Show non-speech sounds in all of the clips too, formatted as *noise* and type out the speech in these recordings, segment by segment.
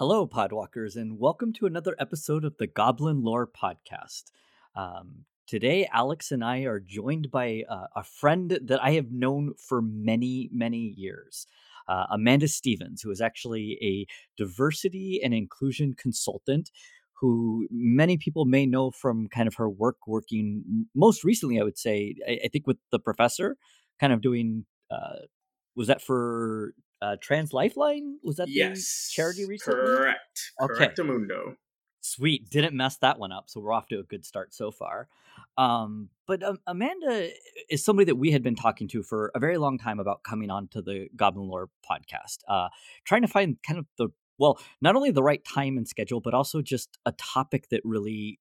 Hello, Podwalkers, and welcome to another episode of the Goblin Lore Podcast. Um, today, Alex and I are joined by uh, a friend that I have known for many, many years. Uh, Amanda Stevens, who is actually a diversity and inclusion consultant who many people may know from kind of her work working most recently, I would say, I, I think with the professor, kind of doing, uh, was that for uh, Trans Lifeline? Was that yes, the charity recently? Correct. Okay. Correctamundo. Sweet. Didn't mess that one up. So we're off to a good start so far. Um, but um, Amanda is somebody that we had been talking to for a very long time about coming on to the Goblin Lore podcast, uh, trying to find kind of the, well, not only the right time and schedule, but also just a topic that really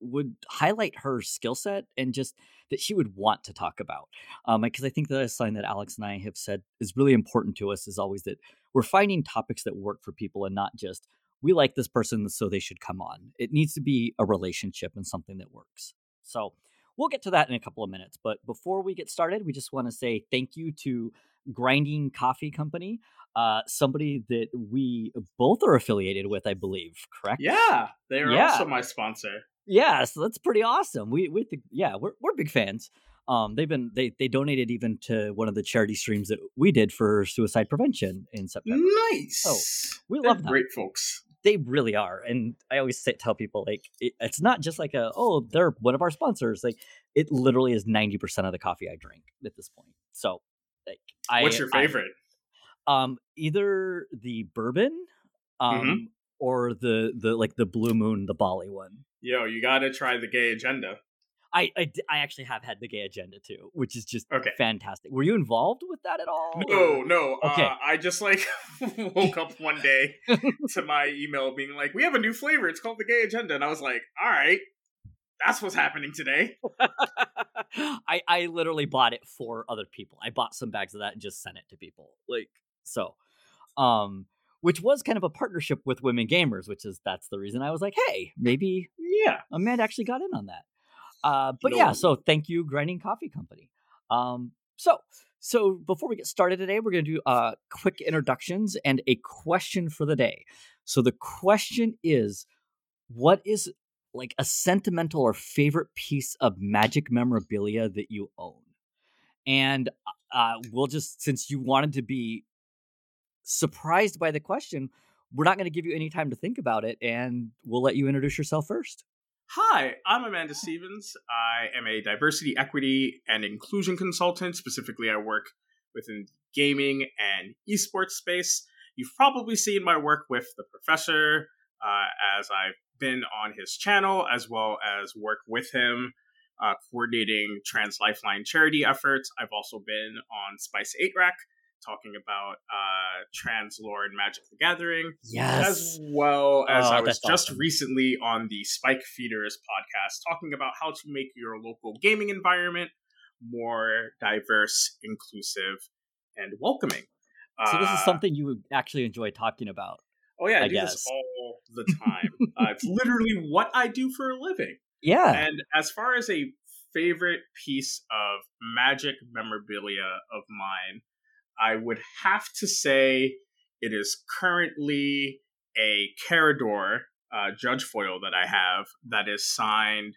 would highlight her skill set and just that she would want to talk about. Um, because I think that a sign that Alex and I have said is really important to us is always that we're finding topics that work for people and not just we like this person so they should come on. It needs to be a relationship and something that works. So we'll get to that in a couple of minutes. But before we get started, we just want to say thank you to Grinding Coffee Company, uh, somebody that we both are affiliated with, I believe. Correct? Yeah, they are Yeah. also my sponsor. Yeah, so that's pretty awesome. We we think yeah, we're we're big fans. Um, they've been they they donated even to one of the charity streams that we did for suicide prevention in September. Nice. Oh, we They're love them. great folks. They really are, and I always say, tell people like it, it's not just like a oh they're one of our sponsors. Like it literally is ninety percent of the coffee I drink at this point. So like I What's your I- favorite? um, either the bourbon, um, Mhm. or the the like the blue moon, the Bali one. Yo, you gotta try the gay agenda. I I actually have had the gay agenda too, which is just Okay. fantastic. Were you involved with that at all? No, or- no. Okay. Uh, I just like *laughs* woke up one day *laughs* to my email being like, "We have a new flavor. It's called the gay agenda," and I was like, "All right, that's what's happening today." *laughs* I I literally bought it for other people. I bought some bags of that and just sent it to people. Like so, um, which was kind of a partnership with Women Gamers, which is that's the reason I was like, hey, maybe Yeah. Amanda actually got in on that. Uh, but No. yeah, so thank you, Grinding Coffee Company. Um, so so before we get started today, we're going to do uh, quick introductions and a question for the day. So the question is, what is like a sentimental or favorite piece of magic memorabilia that you own? And uh, we'll just since you wanted to be surprised by the question, we're not going to give you any time to think about it, and we'll let you introduce yourself first. Hi, I'm Amanda Stevens. I am a diversity, equity, and inclusion consultant. Specifically, I work within gaming and esports space. You've probably seen my work with the professor, uh, as I've been on his channel, as well as work with him uh, coordinating Trans Lifeline charity efforts. I've also been on Spice8Rack talking about uh, trans lore and Magic the Gathering Yes. as well as Oh, I was just awesome. recently on the Spike Feeders podcast talking about how to make your local gaming environment more diverse, inclusive, and welcoming. So this is Uh, something you would actually enjoy talking about. Oh yeah, I, I do guess. this all the *laughs* time. uh, it's literally what I do for a living. Yeah. And as far as a favorite piece of magic memorabilia of mine, I would have to say it is currently a Karador uh, judge foil that I have that is signed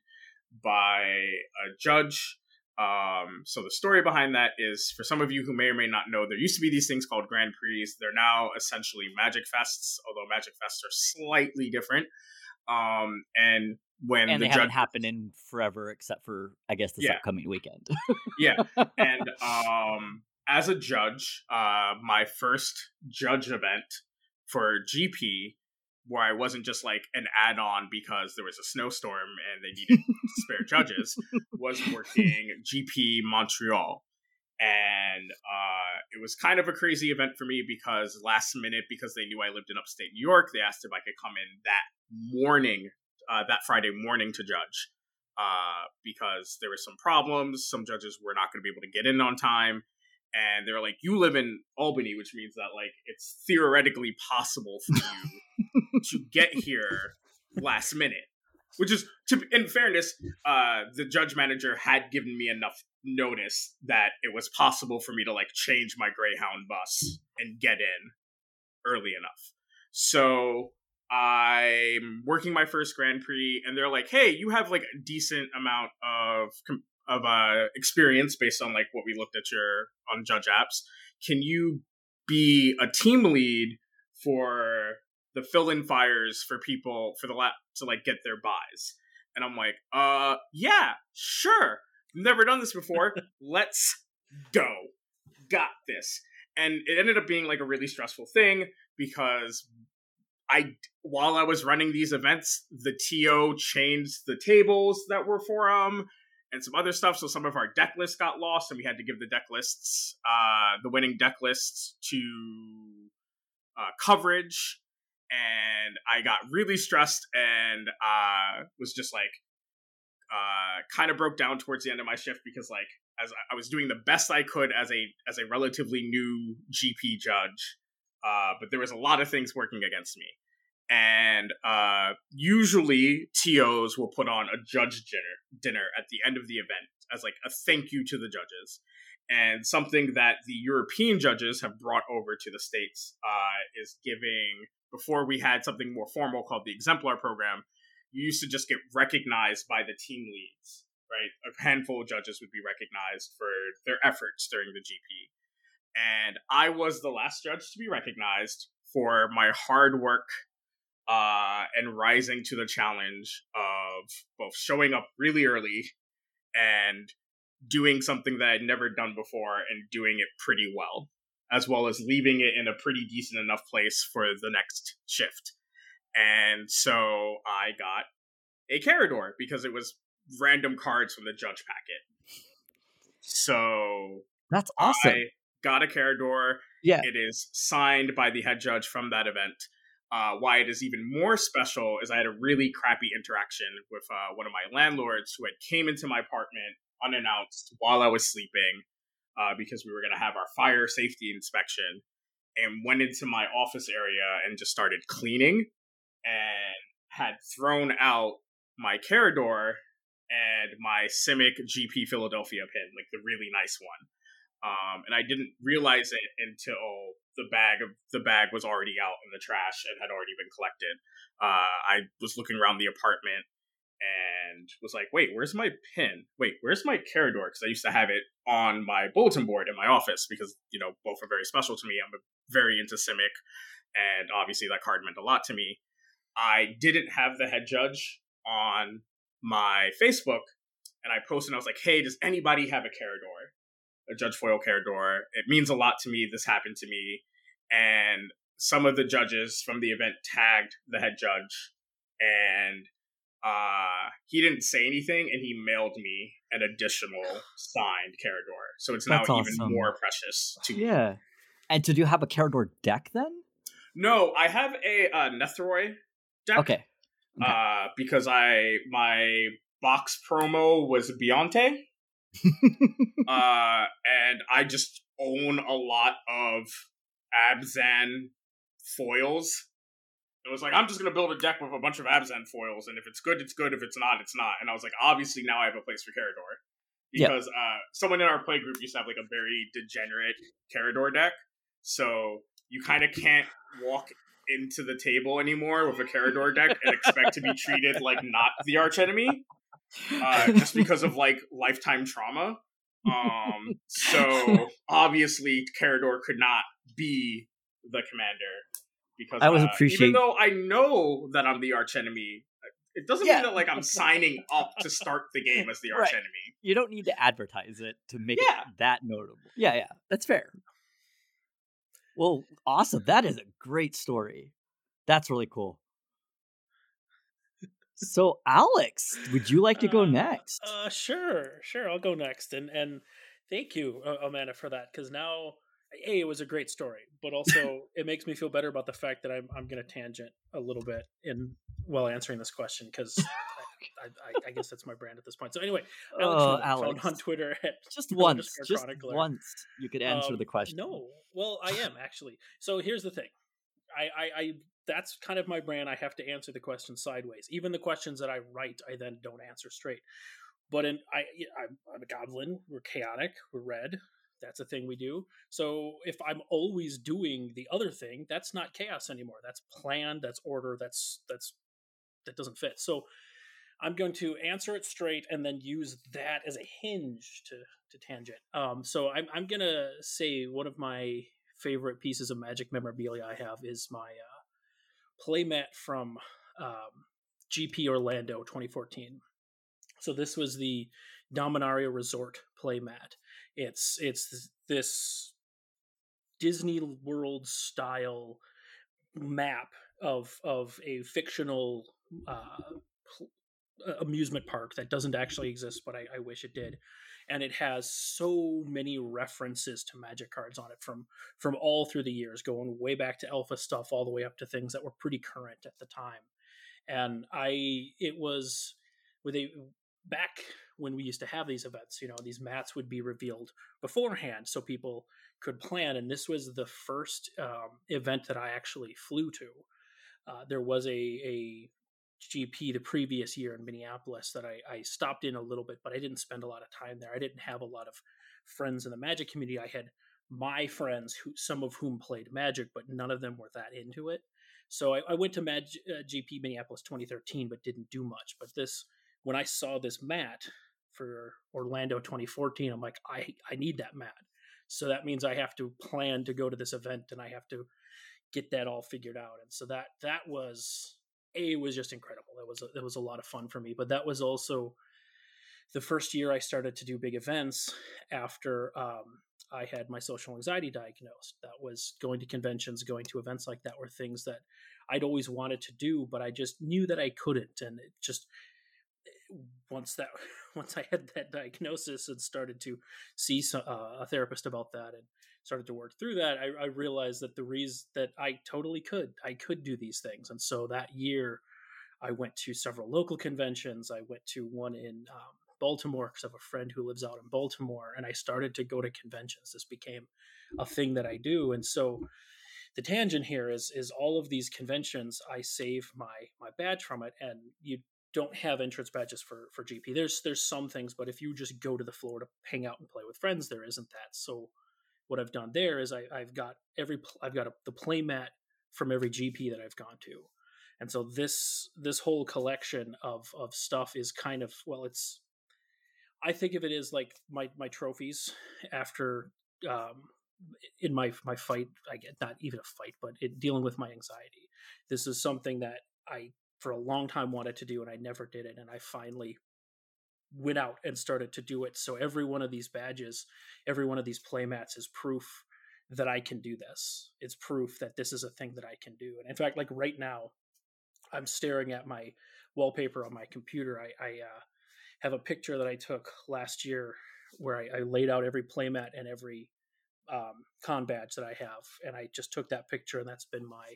by a judge. Um, so the story behind that is for some of you who may or may not know, there used to be these things called Grand Prix. They're now essentially Magic Fests, although Magic Fests are slightly different. Um, and when and the they judge haven't happened in forever, except for I guess this Yeah. upcoming weekend. yeah *laughs* and um as a judge uh my first judge event for gp where i wasn't just like an add-on because there was a snowstorm and they needed *laughs* spare judges was working gp montreal and uh it was kind of a crazy event for me because last minute because they knew i lived in upstate new york they asked if i could come in that morning uh, that friday morning to judge uh, because there were some problems. Some judges were not going to be able to get in on time. And they're like, You live in Albany, which means that like it's theoretically possible for you *laughs* to get here last minute. Which is, to, in fairness, uh, the judge manager had given me enough notice that it was possible for me to like change my Greyhound bus and get in early enough. So I'm working my first Grand Prix, and they're like, "Hey, you have like a decent amount of of uh, experience based on like what we looked at your on Judge apps. Can you be a team lead for the fill-in fires for people for the lap to like get their buys?" And I'm like, "Uh, yeah, sure. Never done this before. *laughs* Let's go. Got this." And it ended up being like a really stressful thing because I while I was running these events, the TO changed the tables that were for them and some other stuff. So some of our deck lists got lost, and we had to give the deck lists, uh, the winning deck lists to uh, coverage. And I got really stressed and uh, was just like, uh, kind of broke down towards the end of my shift because like as I was doing the best I could as a as a relatively new GP judge, uh, but there was a lot of things working against me and uh, usually TOs will put on a judge dinner dinner at the end of the event as like a thank you to the judges. And something that the European judges have brought over to the states uh, is giving. Before we had something more formal called the exemplar program, you used to just get recognized by the team leads. Right, a handful of judges would be recognized for their efforts during the GP, and I was the last judge to be recognized for my hard work uh, and rising to the challenge of both showing up really early and doing something that I'd never done before and doing it pretty well, as well as leaving it in a pretty decent enough place for the next shift. And so I got a Karador because it was random cards from the judge packet. So that's awesome. I got a Karador. Yeah. It is signed by the head judge from that event. Uh, why it is even more special is I had a really crappy interaction with uh, one of my landlords who had came into my apartment unannounced while I was sleeping uh, because we were going to have our fire safety inspection and went into my office area and just started cleaning and had thrown out my Karador and my Simic GP Philadelphia pin, like the really nice one. Um, and I didn't realize it until the bag of the bag was already out in the trash and had already been collected. Uh, I was looking around the apartment and was like, "Wait, where's my pin? Wait, where's my Karador?" Because I used to have it on my bulletin board in my office because you know both are very special to me. I'm very into Simic, and obviously that card meant a lot to me. I didn't have the head judge on my Facebook, and I posted. and I was like, "Hey, does anybody have a Karador?" Judge Foil Karador. It means a lot to me. This happened to me. And some of the judges from the event tagged the head judge and uh, he didn't say anything and he mailed me an additional signed Karador. So it's now awesome. even more precious to me. Yeah. And did you have a Karador deck then? No, I have a uh, Nethroi deck. Okay. okay. Uh, because I my box promo was Beyonce. *laughs* uh, and I just own a lot of Abzan foils. It was like I'm just gonna build a deck with a bunch of Abzan foils, and if it's good, it's good. If it's not, it's not. And I was like, obviously now I have a place for Karador because yep. uh, someone in our play group used to have like a very degenerate Karador deck, so you kind of can't walk into the table anymore with a Karador deck and expect to be treated like not the arch enemy uh, just because of like lifetime trauma. Um, *laughs* so obviously, Karador could not be the commander because I was uh, appreciating. Even though I know that I'm the archenemy, it doesn't yeah. mean that like I'm signing up to *laughs* start the game as the archenemy. Right. You don't need to advertise it to make yeah. it that notable. Yeah, yeah, that's fair. Well, awesome. That is a great story. That's really cool. So, Alex, would you like to go uh, next? Uh, sure, sure. I'll go next, and and thank you, Amanda, for that because now, a it was a great story, but *laughs* also it makes me feel better about the fact that I'm I'm going to tangent a little bit in while answering this question because. *laughs* I, I, I, guess that's my brand at this point. So anyway, Alex, oh, Alex. on Twitter *laughs* just once, just once you could answer um, the question. No, well, I am actually. So here's the thing: I, I, I that's kind of my brand. I have to answer the questions sideways. Even the questions that I write, I then don't answer straight. But in I, I'm, I'm a goblin. We're chaotic. We're red. That's a thing we do. So if I'm always doing the other thing, that's not chaos anymore. That's planned. That's order. That's that's that doesn't fit. So I'm going to answer it straight and then use that as a hinge to to tangent. Um, so I'm I'm gonna say one of my favorite pieces of Magic memorabilia I have is my uh, playmat from um, GP Orlando 2014. So this was the Dominaria Resort playmat. It's it's this Disney World style map of of a fictional uh, amusement park that doesn't actually exist, but I, I, wish it did. And it has so many references to magic cards on it from from all through the years, going way back to alpha stuff all the way up to things that were pretty current at the time. And I it was with a back when we used to have these events, you know, these mats would be revealed beforehand so people could plan. And this was the first um, event that I actually flew to. Uh, there was a, a GP the previous year in Minneapolis that I, I, stopped in a little bit, but I didn't spend a lot of time there. I didn't have a lot of friends in the Magic community. I had my friends, who some of whom played Magic, but none of them were that into it. So I, I went to Mag, uh, GP Minneapolis 2013, but didn't do much. But this, when I saw this mat for Orlando 2014, I'm like, I I need that mat. So that means I have to plan to go to this event, and I have to get that all figured out. And so that that was a was just incredible. That was a, that was a lot of fun for me. But that was also the first year I started to do big events after um, I had my social anxiety diagnosed. That was going to conventions, going to events like that were things that I'd always wanted to do, but I just knew that I couldn't. And it just once that *laughs* once I had that diagnosis and started to see some, uh, a therapist about that and started to work through that, I, I, realized that the reason that I totally could, I could do these things. And so that year, I went to several local conventions. I went to one in um, Baltimore because I have a friend who lives out in Baltimore, and I started to go to conventions. This became a thing that I do, and so the tangent here is is all of these conventions. I save my my badge from it, and you don't have entrance badges for for GP. There's there's some things, but if you just go to the floor to hang out and play with friends, there isn't that. So what I've done there is I, have got every I've got a, the play mat from every GP that I've gone to, and so this this whole collection of of stuff is kind of well, it's I think of it as like my my trophies after um, in my my fight. I get not even a fight, but it, dealing with my anxiety. This is something that I for a long time wanted to do and I never did it, and I finally went out and started to do it. So every one of these badges, every one of these playmats is proof that I can do this. It's proof that this is a thing that I can do. And in fact, like right now, I'm staring at my wallpaper on my computer. I, I uh, have a picture that I took last year where I, I laid out every playmat and every um, con badge that I have, and I just took that picture, and that's been my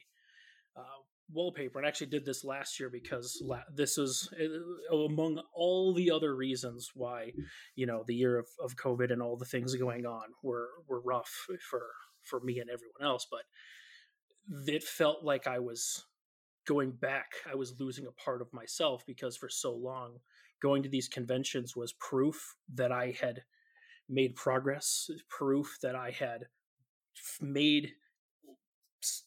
uh, wallpaper and I actually did this last year because la- this is uh, among all the other reasons why you know the year of, of covid and all the things going on were were rough for for me and everyone else but it felt like i was going back. I was losing a part of myself because for so long going to these conventions was proof that i had made progress proof that i had made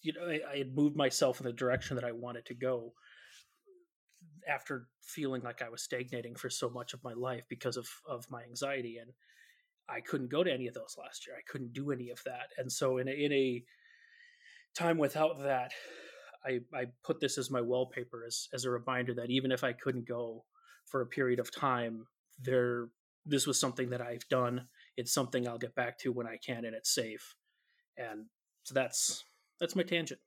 you know I, I, had moved myself in the direction that I wanted to go after feeling like I was stagnating for so much of my life because of of my anxiety and I couldn't go to any of those last year. I couldn't do any of that. And so in a, in a time without that, I, I put this as my wallpaper as, as a reminder that even if I couldn't go for a period of time, there this was something that I've done. It's something I'll get back to when I can and it's safe. And so that's that's my tangent.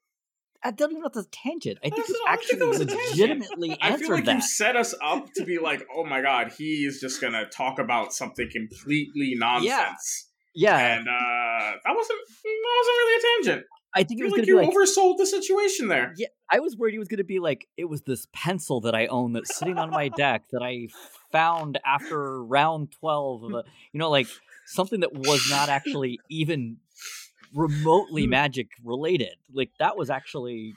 I don't even know if that's a tangent. I think you actually legitimately *laughs* answered I feel like that. you set us *laughs* up to be like, oh my god, he's just gonna talk about something completely nonsense. Yeah, yeah. and uh, that wasn't that wasn't really a tangent. I think it was like you like, oversold the situation there. Yeah, I was worried it was going to be like it was this pencil that I own that's sitting on my deck that I found after round twelve. Of a, you know, like something that was not actually even remotely hmm. magic related. Like that was actually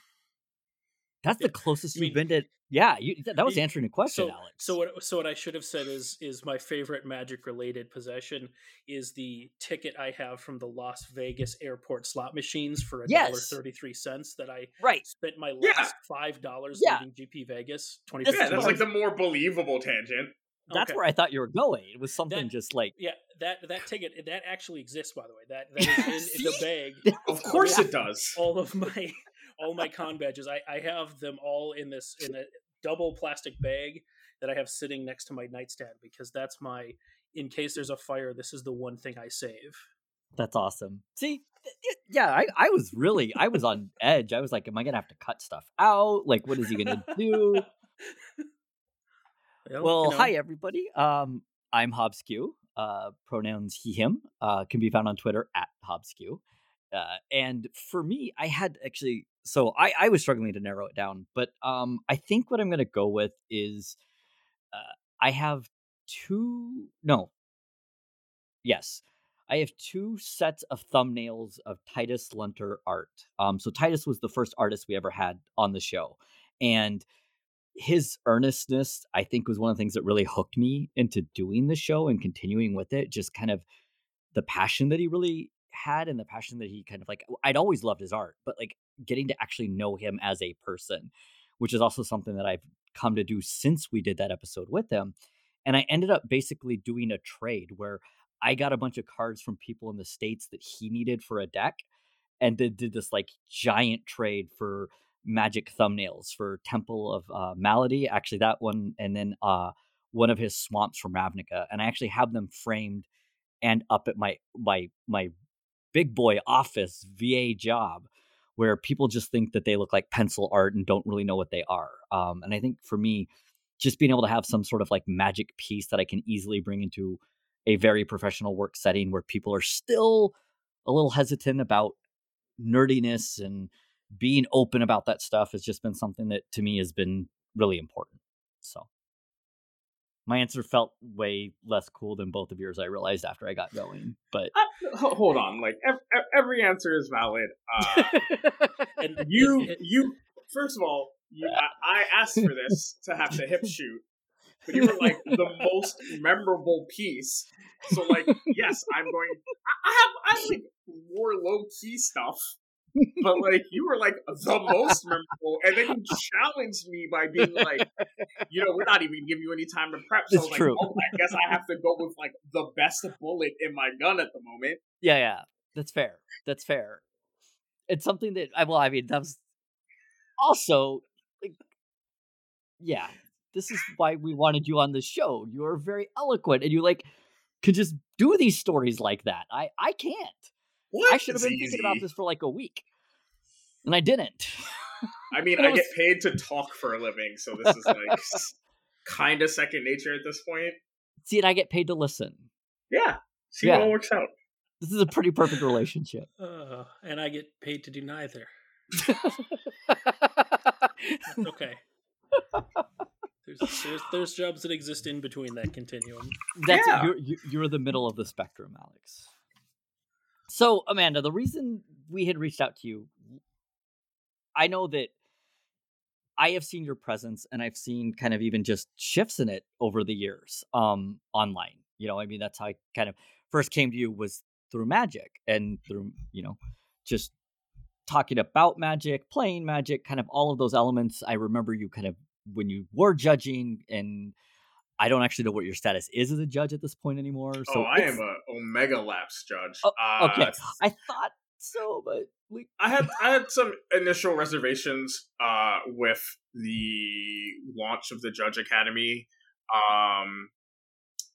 That's the closest You you've been to. Yeah, you, th- that was answering a question, so, Alex. so what? So what I should have said is is my favorite magic related possession is the ticket I have from the Las Vegas airport slot machines for a dollar Yes. thirty three cents that I right. spent my Yeah. last five dollars Yeah. leaving GP Vegas twenty. Yeah, that's like the more believable tangent. That's Okay. where I thought you were going. It was something That- just like Yeah, that that ticket eh, that actually exists by the way. That that is in, in the bag. *laughs* Of course Yeah. it does. All of my all my con badges. I I have them all in this in a double plastic bag that I have sitting next to my nightstand because that's my in case there's a fire. This is the one thing I save. That's awesome. See, yeah, I, I was really, I was on edge. I was like, am I gonna have to cut stuff out? Like, what is he gonna do? *laughs* well, you know, hi everybody. Um, I'm Hobskew. Uh, pronouns he him. Uh, can be found on Twitter at Hobskew. Uh, and for me, I had actually, so I I was struggling to narrow it down, but um, I think what I'm gonna go with is, uh, I have two. No. Yes, I have two sets of thumbnails of Titus Lunter art. Um, so Titus was the first artist we ever had on the show, and his earnestness, I think, was one of the things that really hooked me into doing the show and continuing with it. Just kind of the passion that he really had and the passion that he kind of like. I'd always loved his art, but like getting to actually know him as a person, which is also something that I've come to do since we did that episode with him. And I ended up basically doing a trade where I got a bunch of cards from people in the states that he needed for a deck, and then did this like giant trade for magic thumbnails for Temple of uh, Malady. Actually, that one, and then uh, one of his swamps from Ravnica, and I actually have them framed and up at my my my big boy office VA job, where people just think that they look like pencil art and don't really know what they are. Um, and I think for me, just being able to have some sort of like magic piece that I can easily bring into a very professional work setting where people are still a little hesitant about nerdiness and being open about that stuff has just been something that to me has been really important. So my answer felt way less cool than both of yours. I realized after I got going, but Uh, hold on, like ev- ev- every answer is valid. Uh, and *laughs* you, you. First of all, you, I, I asked for this to have the hip *laughs* shoot, but you were like the most memorable piece. So, like, yes, I'm going. I, I have, I have like more low key stuff, but like you were like the most memorable, and then you challenged me by being like, you know, we're not even giving you any time to prep. So I It's like, true. oh, I guess I have to go with like the best bullet in my gun at the moment. yeah, yeah, that's fair. That's fair. It's something that I well, I mean, that was also like, yeah. This is why we wanted you on the show. You are very eloquent, and you like could just do these stories like that. I I can't. What? I should have It's been thinking about this for like a week, and I didn't. *laughs* I mean, But it I get paid to talk for a living, so this is like *laughs* kind of second nature at this point. See, and I get paid to listen. Yeah, see Yeah. what all works out. This is a pretty perfect relationship. *laughs* uh, and I get paid to do neither. Okay. There's, there's there's jobs that exist in between that continuum. That's Yeah. you're you're the middle of the spectrum, Alex. So, Amanda, the reason we had reached out to you, I know that I have seen your presence and I've seen kind of even just shifts in it over the years um online. You know, I mean that's how I kind of first came to you was through magic and through, you know, just talking about magic, playing magic, kind of all of those elements. I remember you kind of when you were judging and I don't actually know what your status is as a judge at this point anymore. So oh, I am a Omega Lapse judge. Oh, uh, okay. I thought so, but we I had I had some initial reservations uh, with the launch of the Judge Academy, um,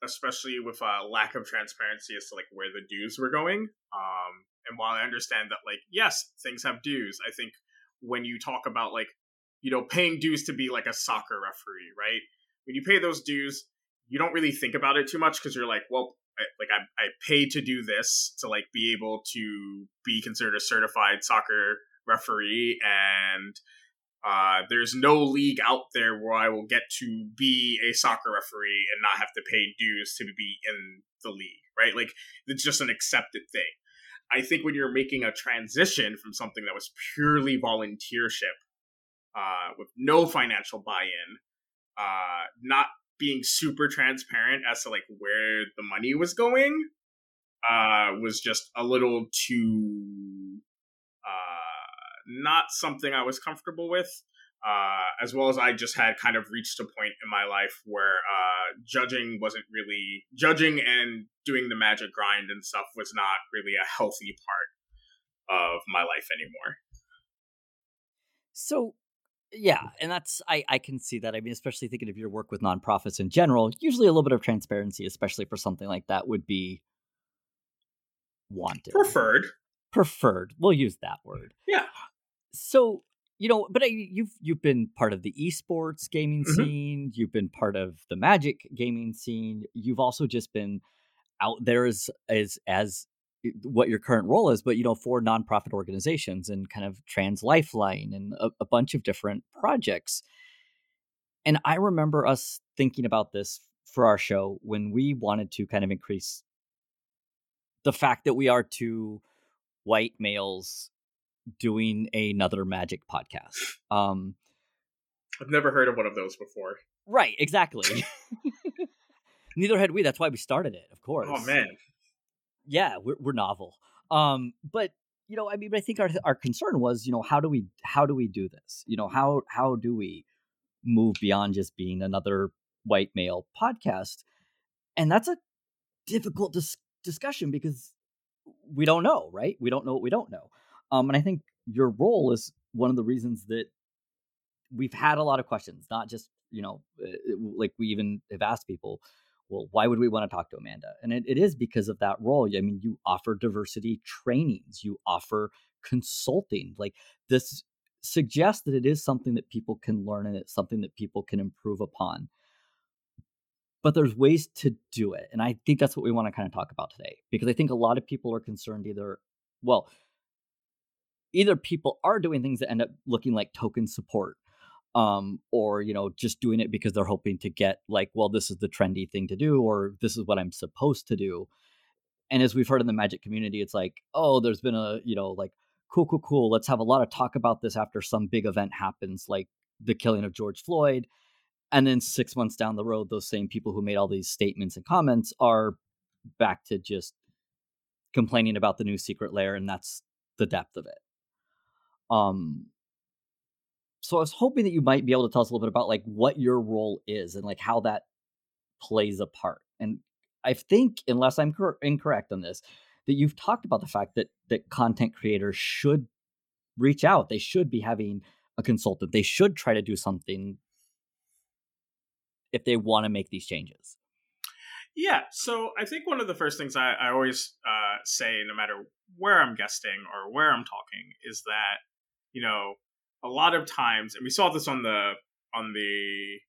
especially with uh, lack of transparency as to like where the dues were going. Um, and while I understand that, like, yes, things have dues, I think when you talk about like, you know, paying dues to be like a soccer referee, right? When you pay those dues, you don't really think about it too much because you're like, well, I, like I, I paid to do this to like be able to be considered a certified soccer referee and uh, there's no league out there where I will get to be a soccer referee and not have to pay dues to be in the league, right? Like it's just an accepted thing. I think when you're making a transition from something that was purely volunteership uh, with no financial buy-in, uh, not being super transparent as to like where the money was going, uh, was just a little too uh, not something I was comfortable with. Uh, as well as I just had kind of reached a point in my life where uh, judging wasn't really judging and doing the magic grind and stuff was not really a healthy part of my life anymore. So, yeah, and that's I I can see that. I mean, especially thinking of your work with nonprofits in general, usually a little bit of transparency, especially for something like that, would be wanted, preferred, preferred. We'll use that word. Yeah. So you know, but you've you've been part of the esports gaming mm-hmm. scene. You've been part of the Magic gaming scene. You've also just been out there as as as what your current role is, but you know, for nonprofit organizations and kind of Trans Lifeline and a, a bunch of different projects. And I remember us thinking about this for our show when we wanted to kind of increase the fact that we are two white males doing another magic podcast. *laughs* Um, I've never heard of one of those before. Right, exactly. *laughs* *laughs* Neither had we. That's why we started it, of course. Oh man. Yeah, we're, we're novel. Um, but you know, I mean, I think our our concern was, you know, how do we how do we do this? You know, how how do we move beyond just being another white male podcast? And that's a difficult dis- discussion because we don't know, right? We don't know what we don't know. Um, and I think your role is one of the reasons that we've had a lot of questions, not just, you know, uh, like we even have asked people, well, why would we want to talk to Amanda? And it, it is because of that role. I mean, you offer diversity trainings, you offer consulting. Like this suggests that it is something that people can learn and it's something that people can improve upon. But there's ways to do it. And I think that's what we want to kind of talk about today because I think a lot of people are concerned either, well, either people are doing things that end up looking like token support um, or you know just doing it because they're hoping to get like well this is the trendy thing to do or this is what i'm supposed to do. And as we've heard in the magic community it's like oh there's been a you know like cool cool cool let's have a lot of talk about this after some big event happens like the killing of george floyd. And then six months down the road those same people who made all these statements and comments are back to just complaining about the new secret layer and that's the depth of it. Um, so I was hoping that you might be able to tell us a little bit about like what your role is and like how that plays a part. And I think, unless I'm cor- incorrect on this, that you've talked about the fact that that content creators should reach out. They should be having a consultant. They should try to do something if they want to make these changes. Yeah, so I think one of the first things I, I always uh, say, no matter where I'm guesting or where I'm talking, is that you know, a lot of times, and we saw this on the on the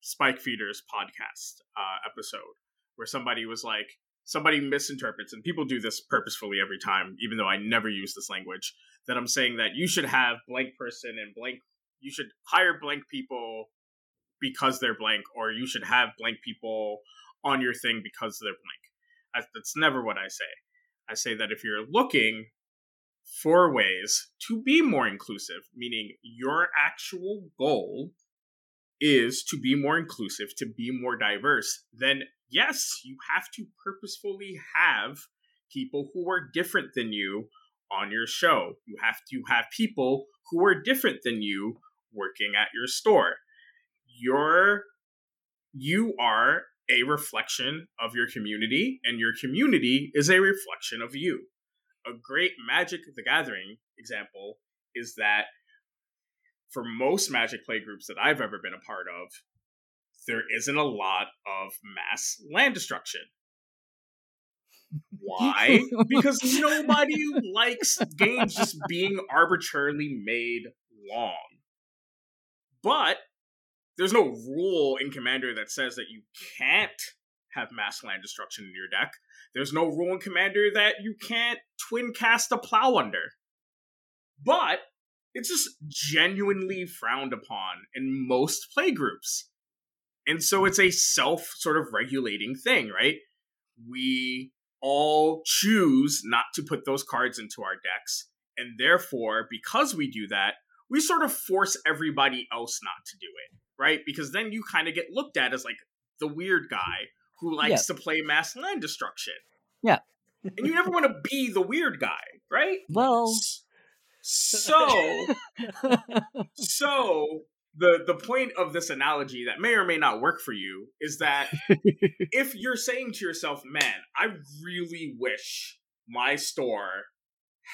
Spike Feeders podcast uh, episode, where somebody was like, somebody misinterprets, and people do this purposefully every time, even though I never use this language. That I'm saying that you should have blank person and blank, you should hire blank people because they're blank, or you should have blank people on your thing because they're blank. That's never what I say. I say that if you're looking four ways to be more inclusive, meaning your actual goal is to be more inclusive, to be more diverse, then yes, you have to purposefully have people who are different than you on your show. You have to have people who are different than you working at your store. You're you are a reflection of your community and your community is a reflection of you a great Magic the Gathering example is that for most Magic play groups that I've ever been a part of, there isn't a lot of mass land destruction. *laughs* Why? because nobody likes games just being arbitrarily made long. But there's no rule in Commander that says that you can't have mass land destruction in your deck. There's no rule in Commander that you can't twin cast a plow under. But it's just genuinely frowned upon in most play groups. And so it's a self sort of regulating thing, right? We all choose not to put those cards into our decks. And therefore, because we do that, we sort of force everybody else not to do it, right? Because then you kind of get looked at as like the weird guy who likes yeah. to play mass land destruction. Yeah. And you never want to be the weird guy, right? Well, so so the the point of this analogy that may or may not work for you is that *laughs* if you're saying to yourself, "Man, I really wish my store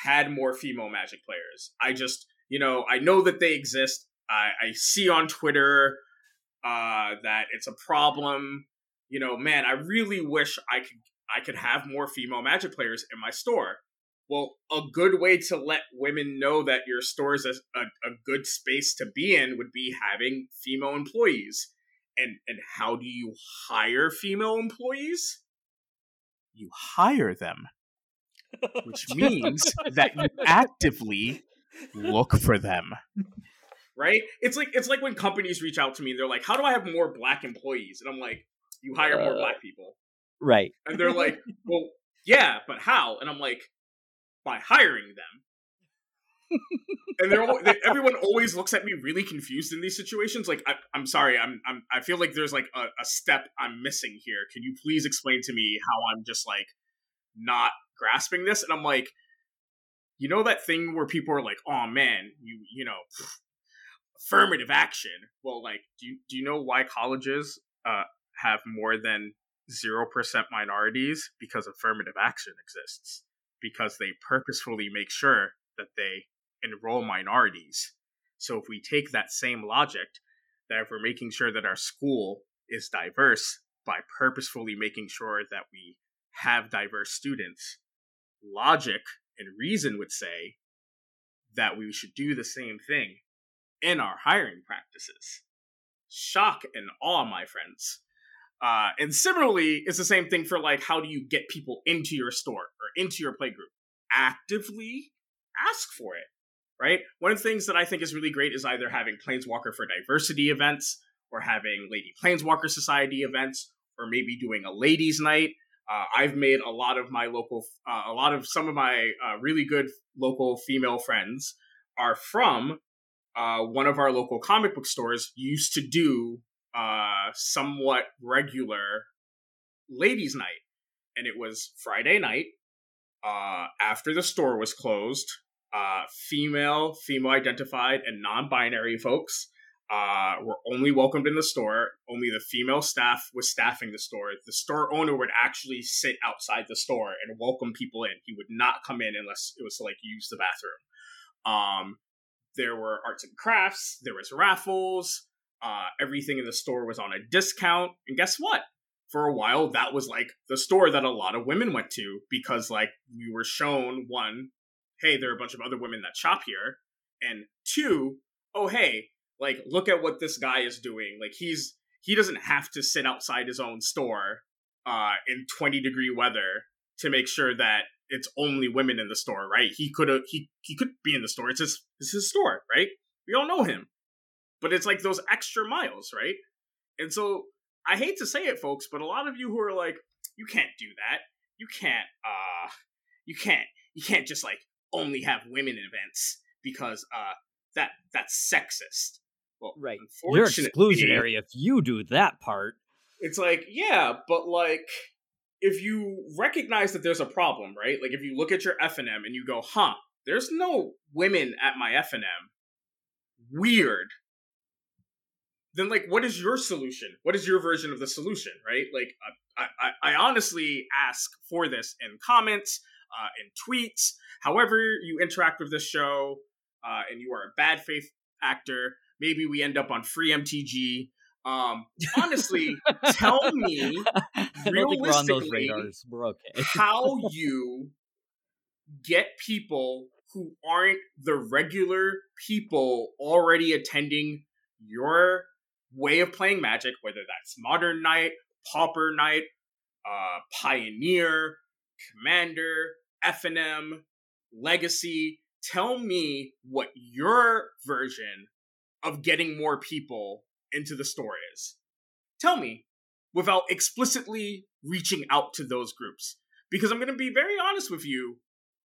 had more female Magic players. I just, you know, I know that they exist. I, I see on Twitter uh, that it's a problem. You know, man, I really wish I could I could have more female Magic players in my store. Well, a good way to let women know that your store is a, a, a good space to be in would be having female employees. And and how do you hire female employees? You hire them which *laughs* means that you actively look for them. Right? It's like it's like when companies reach out to me, and they're like, "How do I have more black employees?" And I'm like, "You hire more uh, black people." Right. And they're like, *laughs* "Well, yeah, but how?" And I'm like, "By hiring them." and they're all, they, everyone always looks at me really confused in these situations. Like, I, am sorry, I'm, I'm, I feel like there's like a, a step I'm missing here. Can you please explain to me how I'm just like not grasping this, and I'm like, you know that thing where people are like, "Oh man, you you know, affirmative action." Well, like, do you do you know why colleges uh, have more than zero percent minorities? Because affirmative action exists. Because they purposefully make sure that they enroll minorities. So if we take that same logic, that if we're making sure that our school is diverse by purposefully making sure that we have diverse students, logic and reason would say that we should do the same thing in our hiring practices. Shock and awe, my friends. Uh, and similarly, it's the same thing for like how do you get people into your store or into your playgroup? Actively ask for it, right? One of the things that I think is really great is either having Planeswalker for Diversity events or having Lady Planeswalker Society events or maybe doing a ladies' night uh, I've made a lot of my local, uh, a lot of some of my uh, really good local female friends are from uh, one of our local comic book stores. Used to do uh, somewhat regular ladies' night, and it was Friday night uh, after the store was closed. Uh, female, female identified, and non-binary folks uh, were only welcomed in the store. Only the female staff was staffing the store. The store owner would actually sit outside the store and welcome people in. He would not come in unless it was to like use the bathroom. Um, there were arts and crafts. There was raffles. Uh, everything in the store was on a discount. And guess what? For a while, that was like the store that a lot of women went to because like we were shown one, hey, there are a bunch of other women that shop here, and two, oh hey, like look at what this guy is doing. Like he's he doesn't have to sit outside his own store uh in 20 degree weather to make sure that it's only women in the store right? He could he he could be in the store. It's his it's his store right? We all know him but it's like those extra miles right and so i hate to say it folks but a lot of you who are like you can't do that you can't uh you can't you can't just like only have women events because uh that that's sexist well, right. You're exclusionary if you do that part. It's like, yeah, but like if you recognize that there's a problem, right? Like if you look at your FNM and you go, "Huh, there's no women at my FNM." Weird. Then like what is your solution? What is your version of the solution, right? Like I I, I honestly ask for this in comments, uh, in tweets, however you interact with this show, uh, and you are a bad faith actor, Maybe we end up on free MTG. Um, honestly, *laughs* tell me realistically we're, we're okay. how *laughs* you get people who aren't the regular people already attending your way of playing Magic, whether that's Modern Night, Pauper Night, uh, Pioneer, Commander, FNM, Legacy. Tell me what your version of getting more people into the store is. Tell me without explicitly reaching out to those groups. Because I'm going to be very honest with you,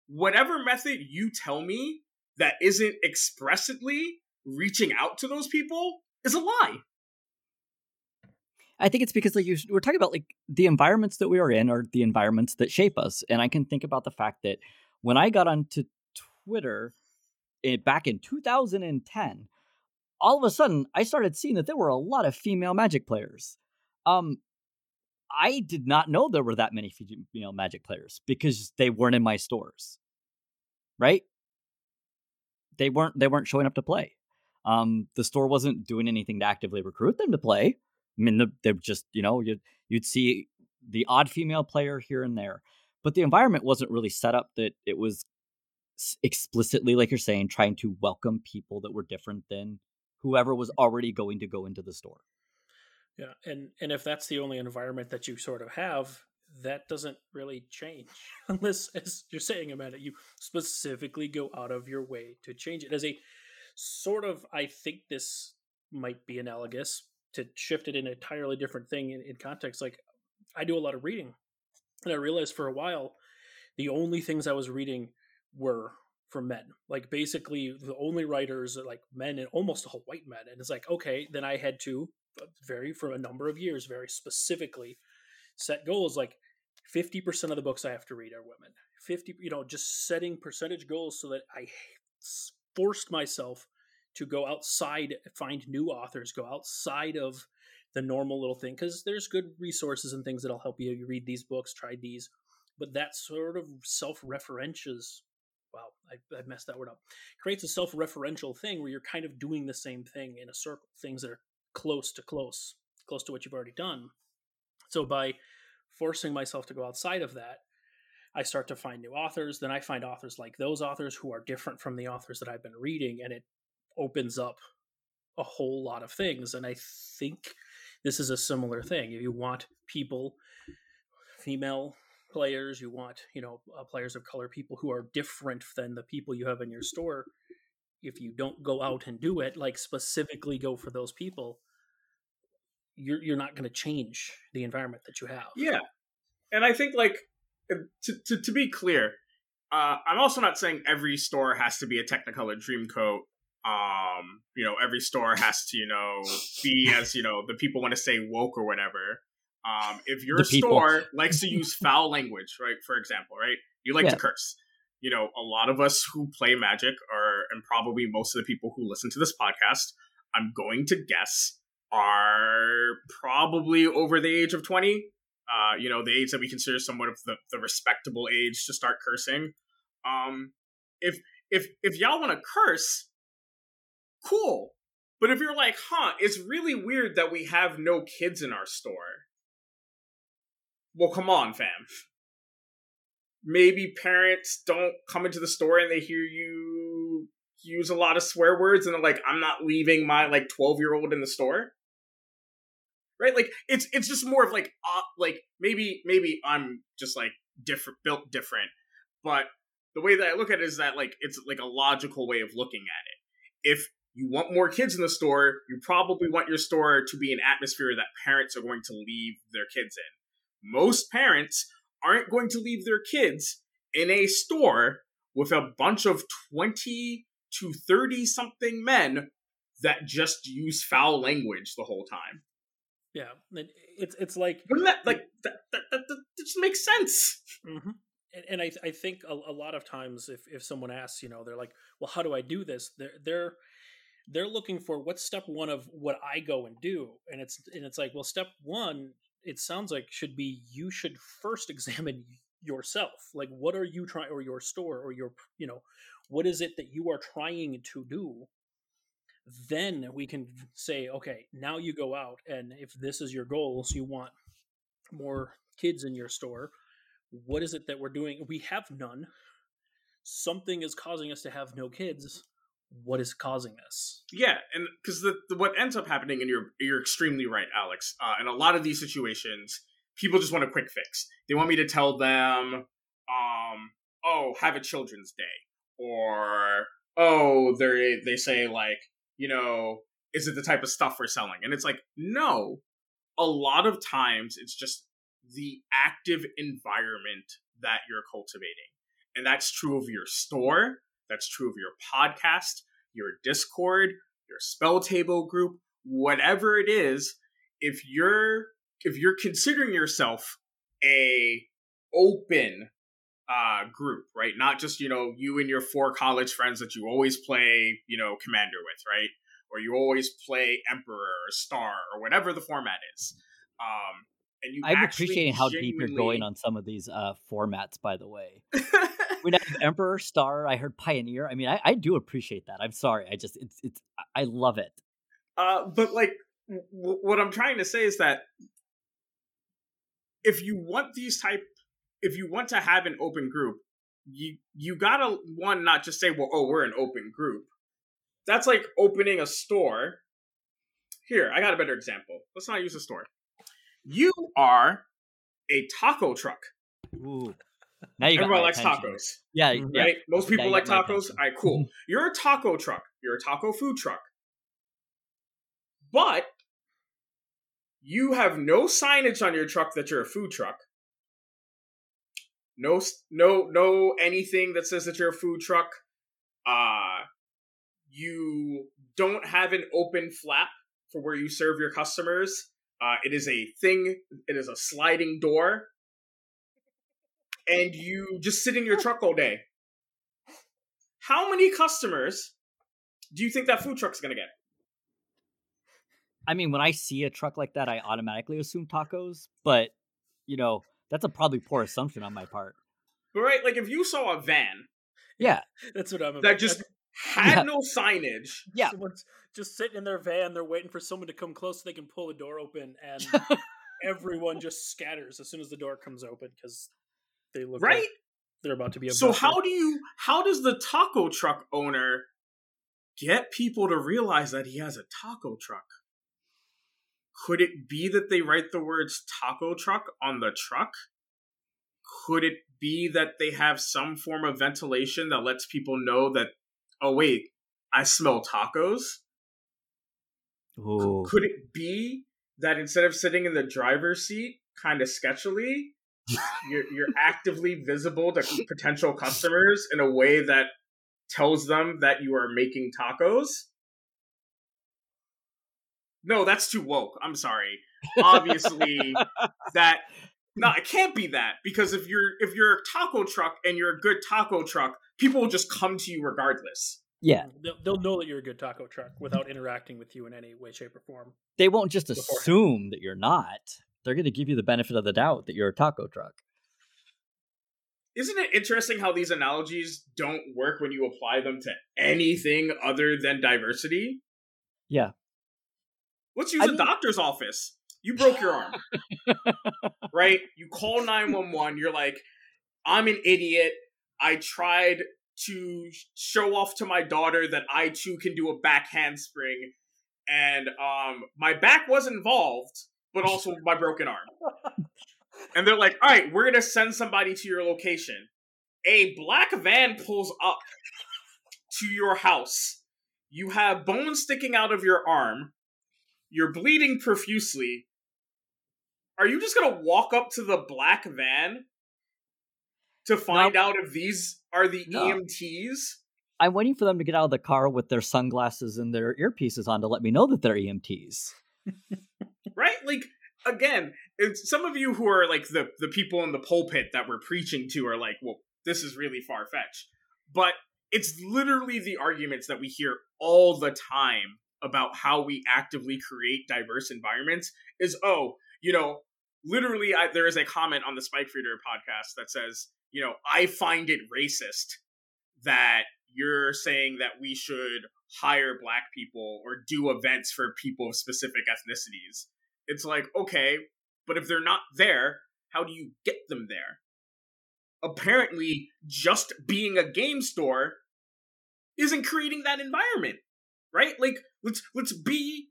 whatever method you tell me that isn't expressly reaching out to those people is a lie. I think it's because like you, we're talking about like the environments that we are in are the environments that shape us, and I can think about the fact that when I got onto Twitter it, eh, back in 2010, all of a sudden I started seeing that there were a lot of female Magic players. Um, I did not know there were that many female Magic players because they weren't in my stores, right? They weren't they weren't showing up to play. Um, the store wasn't doing anything to actively recruit them to play. I mean, they're just you know you'd you'd see the odd female player here and there, but the environment wasn't really set up that it was explicitly, like you're saying, trying to welcome people that were different than whoever was already going to go into the store. Yeah, and and if that's the only environment that you sort of have, that doesn't really change *laughs* unless, as you're saying, Amanda, you specifically go out of your way to change it. As a sort of, I think this might be analogous to shift it in an entirely different thing in, in context. Like I do a lot of reading, and I realized for a while the only things I was reading were from men. Like basically the only writers are like men and almost all white men. And it's like, okay, then I had to uh, very for a number of years, very specifically set goals like 50% of the books I have to read are women. 50, you know, just setting percentage goals so that I forced myself to go outside, find new authors, go outside of the normal little thing because there's good resources and things that'll help you. You read these books, try these, but that sort of self-references. wow, I, I messed that word up. Creates a self-referential thing where you're kind of doing the same thing in a circle, things that are close to close, close to what you've already done. So by forcing myself to go outside of that, I start to find new authors. Then I find authors like those authors who are different from the authors that I've been reading, and it opens up a whole lot of things. And I think this is a similar thing. If you want people, female players, you want you know uh, players of color, people who are different than the people you have in your store. If you don't go out and do it, like specifically go for those people, you're you're not going to change the environment that you have. Yeah, and I think like uh, to to, to be clear, uh, I'm also not saying every store has to be a Technicolor Dreamcoat. Um, you know, every store has to you know be as you know the people want to say woke or whatever. Um, if your store likes to use foul language, right? For example, right? You like yeah. to curse. You know, a lot of us who play Magic are, and probably most of the people who listen to this podcast, I'm going to guess, are probably over the age of 20. Uh, you know, the age that we consider somewhat of the, the respectable age to start cursing. Um, if if if y'all want to curse, cool. But if you're like, huh, it's really weird that we have no kids in our store well, come on, fam. Maybe parents don't come into the store and they hear you use a lot of swear words and they're like, I'm not leaving my like 12 year old in the store. Right? Like it's it's just more of like uh, like maybe maybe I'm just like different built different, but the way that I look at it is that like it's like a logical way of looking at it. If you want more kids in the store, you probably want your store to be an atmosphere that parents are going to leave their kids in most parents aren't going to leave their kids in a store with a bunch of 20 to 30 something men that just use foul language the whole time. Yeah, it's it's like wouldn't that like that that, that, that just makes sense. Mm-hmm. And, and, I I think a, a, lot of times if if someone asks, you know, they're like, well, how do I do this? They're they're they're looking for what's step one of what I go and do, and it's and it's like, well, step one it sounds like should be you should first *laughs* examine yourself. Like what are you trying or your store or your you know what is it that you are trying to do? Then we can say okay now you go out and if this is your goals you want more kids in your store what is it that we're doing? We have none. Something is causing us to have no kids what is causing this. Yeah and because the, the, what ends up happening and you're you're extremely right alex uh, in a lot of these situations people just want a quick fix. They want me to tell them um oh have a children's day or oh they they say like you know is it the type of stuff we're selling? And it's like no. A lot of times it's just the active environment that you're cultivating and that's true of your store That's true of your podcast, your Discord, your spell table group, whatever it is. If you're if you're considering yourself a open uh, group, right? Not just you know you and your four college friends that you always play, you know, commander with, right? Or you always play emperor or star or whatever the format is. Um, and you I'm appreciating how deep you're going on some of these uh, formats. By the way, *laughs* we have Emperor Star. I heard Pioneer. I mean, I, I do appreciate that. I'm sorry. I just it's it's I love it. Uh, but like, w- what I'm trying to say is that if you want these type, if you want to have an open group, you you gotta one not just say, well, oh, we're an open group. That's like opening a store. Here, I got a better example. Let's not use a store. You are a taco truck. Ooh. Now you got Everyone likes attention. tacos. Yeah, Mhm. yeah. right? Most people you like tacos. All right, cool. *laughs* You're a taco truck. You're a taco food truck. But you have no signage on your truck that you're a food truck. No, no, no anything that says that you're a food truck. Uh, you don't have an open flap for where you serve your customers. Uh, it is a thing. It is a sliding door, and you just sit in your *laughs* truck all day. How many customers do you think that food truck's gonna get? I mean, when I see a truck like that, I automatically assume tacos. But you know, that's a probably poor assumption on my part. But right, like if you saw a van Yeah, *laughs* That's what I'm that about. just had Yeah. no signage, yeah. Someone's just sitting in their van. They're waiting for someone to come close so they can pull the door open, and *laughs* everyone just scatters as soon as the door comes open because they look right? like they're about to be. So abducted. how do you how does the taco truck owner get people to realize that he has a taco truck? Could it be that they write the words taco truck on the truck? Could it be that they have some form of ventilation that lets people know that oh wait, I smell tacos? Ooh. Could it be that instead of sitting in the driver's seat kind of sketchily, you're you're actively visible to potential customers in a way that tells them that you are making tacos? No, that's too woke. I'm sorry. Obviously, *laughs* that no, it can't be that because if you're if you're a taco truck and you're a good taco truck, people will just come to you regardless. Yeah, They'll, they'll know that you're a good taco truck without interacting with you in any way, shape, or form. they won't just Beforehand. assume that you're not. They're going to give you the benefit of the doubt that you're a taco truck. Isn't it interesting how these analogies don't work when you apply them to anything other than diversity? Yeah. Let's use I a mean- doctor's office. You broke your arm, *laughs* right? You call 911. You're like, I'm an idiot. I tried to show off to my daughter that I too can do a back handspring. And um, my back was involved, but also my broken arm. And they're like, all right, we're going to send somebody to your location. A black van pulls up to your house. You have bones sticking out of your arm. You're bleeding profusely. Are you just going to walk up to the black van to find out if these are the No. EMTs? I'm waiting for them to get out of the car with their sunglasses and their earpieces on to let me know that they're EMTs. *laughs* right? Like again some of you who are like the the people in the pulpit that we're preaching to are like well this is really far-fetched. But it's literally the arguments that we hear all the time about how we actively create diverse environments is oh you know literally I, there is a comment on the spike feeder podcast that says you know i find it racist that you're saying that we should hire black people or do events for people of specific ethnicities it's like okay but if they're not there how do you get them there? Apparently just being a game store isn't creating that environment right? Like let's let's be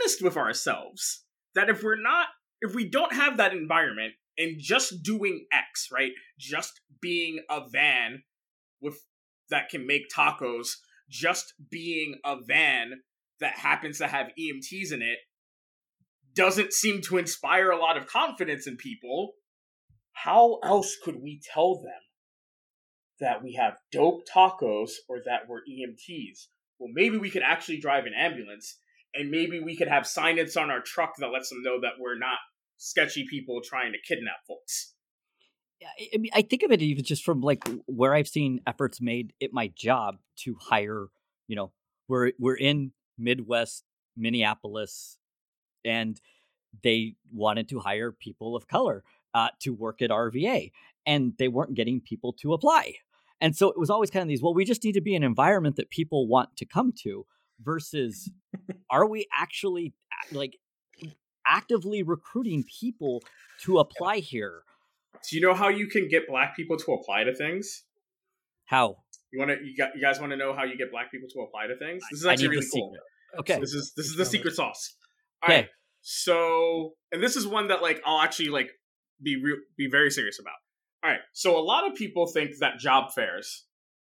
honest with ourselves that if we're not if we don't have that environment and just doing x right? Just being a van with that can make tacos just being a van that happens to have EMTs in it doesn't seem to inspire a lot of confidence in people. How else could we tell them that we have dope tacos or that we're EMTs. Well, maybe we could actually drive an ambulance and maybe we could have signage on our truck that lets them know that we're not sketchy people trying to kidnap folks. Yeah, I mean, I think of it even just from like where I've seen efforts made at my job to hire. You know, we're we're in Midwest Minneapolis, and they wanted to hire people of color uh, to work at RVA, and they weren't getting people to apply. And so it was always kind of these. Well, we just need to be an environment that people want to come to. Versus, are we actually like actively recruiting people to apply here? Do you know how you can get black people to apply to things? How? You want to? You, got, you guys want to know how you get black people to apply to things? This is actually really cool. Okay, so this is this is the secret sauce. All okay. right. So, and this is one that like I'll actually like be real, be very serious about. All right. So a lot of people think that job fairs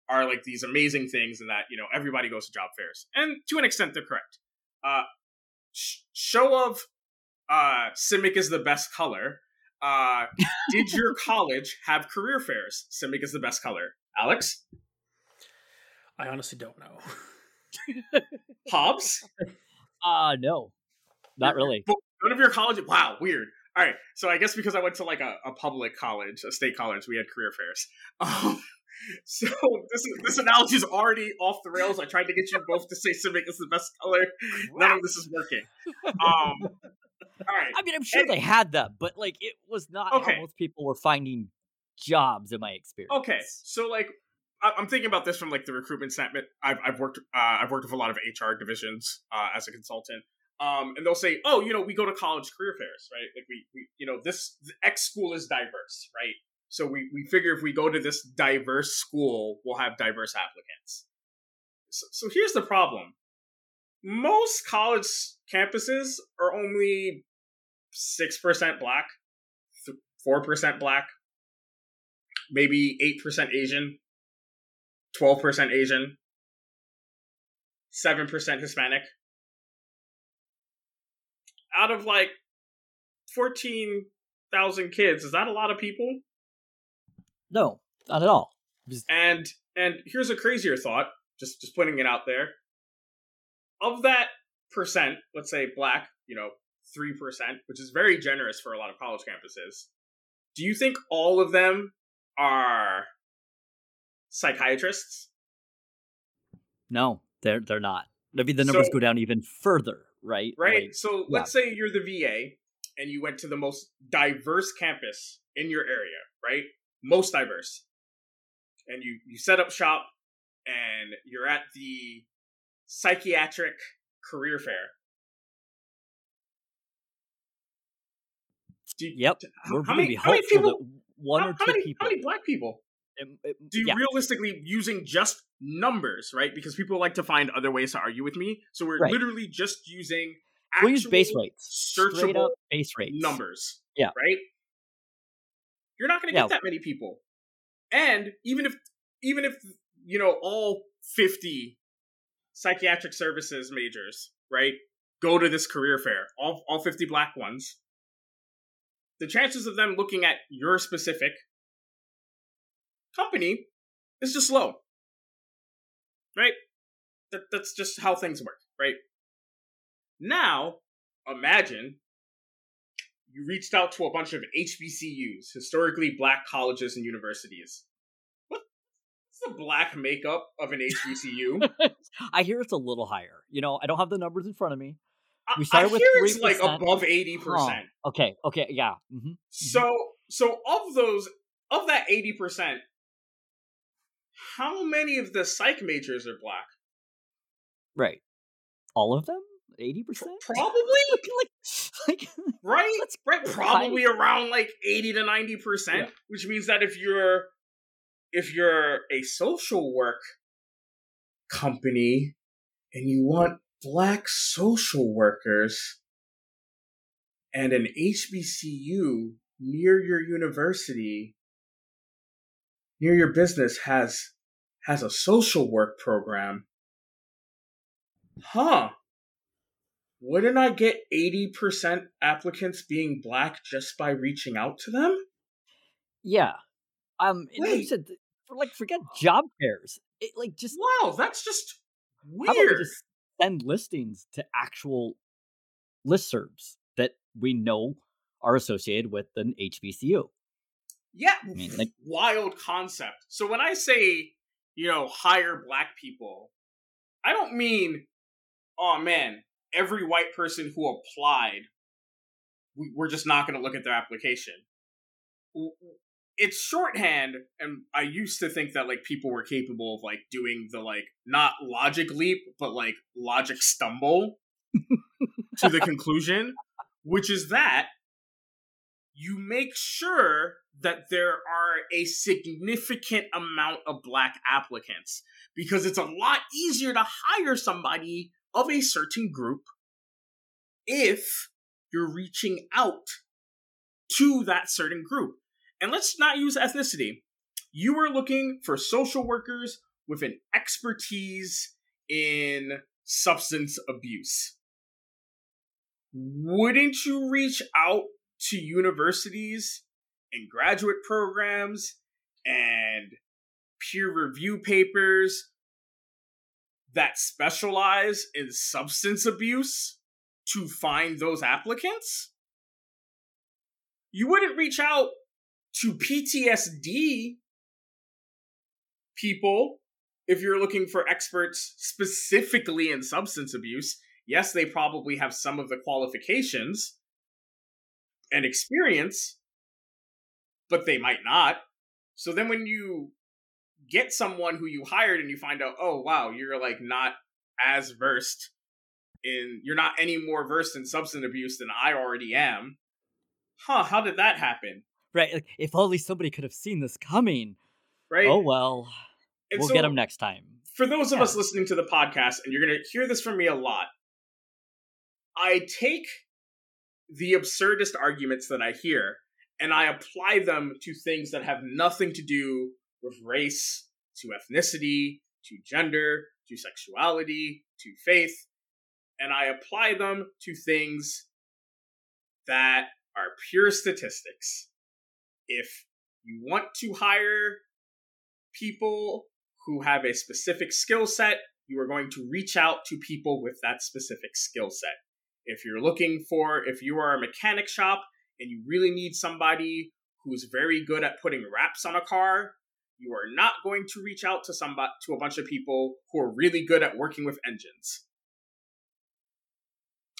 are like these amazing things, and that you know everybody goes to job fairs, and to an extent they're correct. Uh, sh- show of uh, Simic is the best color uh, *laughs* did your college have career fairs? Simic is the best color. Alex? I honestly don't know. *laughs* Hobbs? Uh no. Not really. None of your college. wow, weird. All right, so I guess because I went to like a, a public college, a state college, we had career fairs. *laughs* Um, so this this analogy is already off the rails. I tried to get you both to say Simic is the best color. None of this is working. Um, all right. I mean, I'm sure and, they had them, but like it was not okay. how most people were finding jobs in my experience. Okay, so like I'm thinking about this from like the recruitment segment. I've I've worked uh, I've worked with a lot of HR divisions uh, as a consultant. Um, and they'll say, oh, you know, we go to college career fairs, right? Like we, we you know, this X school is diverse, right? So we, we figure if we go to this diverse school, we'll have diverse applicants. So, so here's the problem. Most college campuses are only 6% black, 4% black, maybe 8% Asian, 12% Asian, 7% Hispanic. Out of like 14,000 kids, is that a lot of people? No, not at all. And and here's a crazier thought, just just putting it out there. Of that percent, let's say black, you know, 3%, which is very generous for a lot of college campuses. Do you think all of them are psychiatrists? No, they're they're not. Maybe the numbers so, go down even further, right? Right. Like, so yeah. let's say you're the VA and you went to the most diverse campus in your area, right? Most diverse. And you you set up shop and you're at the psychiatric career fair you, yep, we're how, many, how many people? one how, or two many, people. How many black people? Do you yeah. realistically using just numbers, right? Because people like to find other ways to argue with me. So we're right. literally just using we use base rates, searchable base rates numbers. Yeah, right. You're not going to get yeah. that many people, and even if even if you know all 50 psychiatric services majors, right, go to this career fair, all all 50 black ones, the chances of them looking at your specific company is just low. Right? That, that's just how things work, right? Now, imagine you reached out to a bunch of HBCUs, historically black colleges and universities. What's the black makeup of an HBCU? *laughs* I hear it's a little higher. You know, I don't have the numbers in front of me. We started I with hear 3%. it's like above eighty percent. Oh, okay, okay, yeah. Mm-hmm. So, so of those, of that eighty percent, how many of the psych majors are black? Right, all of them. Eighty percent, *laughs* probably. like, like, *laughs* right, right. *laughs* Probably high. around like eighty to ninety percent, yeah. which means that if you're if you're a social work company and you want black social workers and an HBCU near your university, near your business has has a social work program. Huh. Wouldn't I get 80% applicants being black just by reaching out to them? Yeah. Um Wait. Said, like forget job fairs. It, like just wow, that's just weird. How about we just send listings to actual listservs that we know are associated with an HBCU? Yeah, I mean, like, wild concept. So when I say, you know, hire black people, I don't mean, oh man, every white person who applied, we're just not going to look at their application. It's shorthand, and I used to think that like people were capable of like doing the like not logic leap, but like logic stumble *laughs* to the conclusion, which is that you make sure that there are a significant amount of black applicants because it's a lot easier to hire somebody of a certain group if you're reaching out to that certain group. And let's not use ethnicity. You are looking for social workers with an expertise in substance abuse. Wouldn't you reach out to universities and graduate programs and peer review papers that specialize in substance abuse to find those applicants? You wouldn't reach out to PTSD people if you're looking for experts specifically in substance abuse. Yes, they probably have some of the qualifications and experience, but they might not. So then when you get someone who you hired and you find out, oh wow, you're like not as versed in you're not any more versed in substance abuse than I already am. Huh, how did that happen? Right, like if only somebody could have seen this coming. Right? Oh well. And we'll so, get them next time. For those of yeah. us listening to the podcast and you're going to hear this from me a lot. I take the absurdist arguments that I hear and I apply them to things that have nothing to do with race, to ethnicity, to gender, to sexuality, to faith, and I apply them to things that are pure statistics. If you want to hire people who have a specific skill set, you are going to reach out to people with that specific skill set. If you're looking for, if you are a mechanic shop and you really need somebody who's very good at putting wraps on a car, you are not going to reach out to somebody to a bunch of people who are really good at working with engines.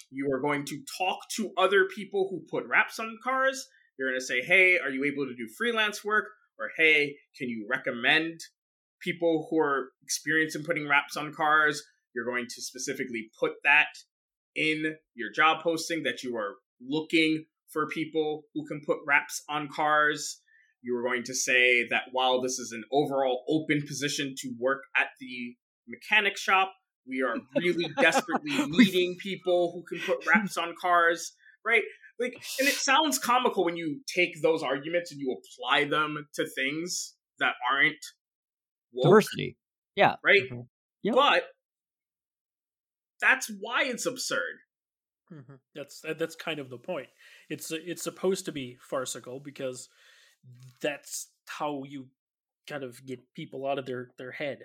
You are going to talk to other people who put wraps on cars. You're going to say, "Hey, are you able to do freelance work?" or "Hey, can you recommend people who are experienced in putting wraps on cars?" You're going to specifically put that in your job posting that you are looking for people who can put wraps on cars. You are going to say that while this is an overall open position to work at the mechanic shop, we are really *laughs* desperately needing people who can put wraps on cars, right? Like, and it sounds comical when you take those arguments and you apply them to things that aren't woke, diversity. Yeah. Right? Mm-hmm. Yep. But that's why it's absurd. Mm-hmm. That's that's kind of the point. It's it's supposed to be farcical because that's how you kind of get people out of their their head.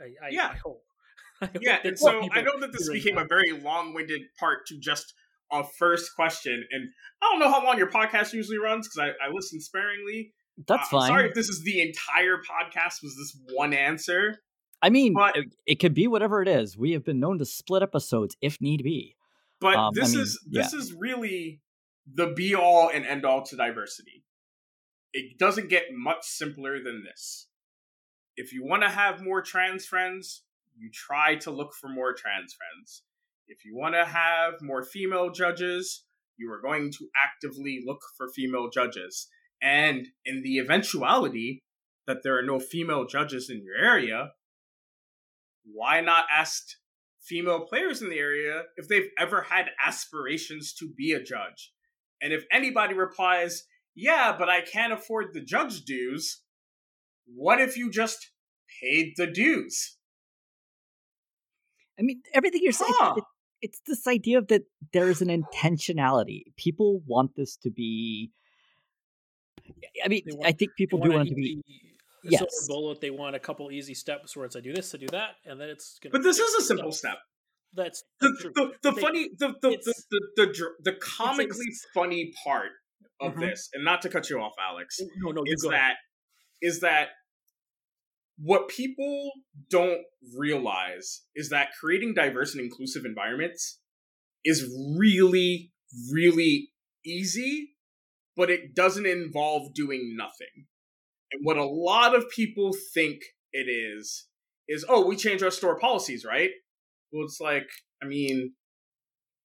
I, I, yeah. I hope. *laughs* I hope yeah, and so I know that this became that. a very long-winded part to just a first question, and I don't know how long your podcast usually runs because I, I listen sparingly. That's uh, fine. Sorry if this is the entire podcast. Was this one answer? I mean, but, it, it could be whatever it is. We have been known to split episodes if need be. But um, this I mean, is this yeah. is really the be all and end all to diversity. It doesn't get much simpler than this. If you want to have more trans friends, you try to look for more trans friends. If you want to have more female judges, you are going to actively look for female judges. And in the eventuality that there are no female judges in your area, why not ask female players in the area if they've ever had aspirations to be a judge? And if anybody replies, yeah, but I can't afford the judge dues, what if you just paid the dues? I mean, everything you're saying, huh. it, it's this idea of that there's an intentionality. People want this to be. I mean, want, I think people do want it to be yes. silver bullet. They want a couple easy steps where it's I do this, I do that, and then it's. But this is a simple stuff. step. That's the, the, the, the funny the the, the the, the, the comically funny part of mm-hmm. this, and not to cut you off, Alex. No, no, is that ahead. is that what people don't realize is that creating diverse and inclusive environments is really, really easy, but it doesn't involve doing nothing. And what a lot of people think it is, is, oh, we change our store policies, right? Well, it's like, I mean,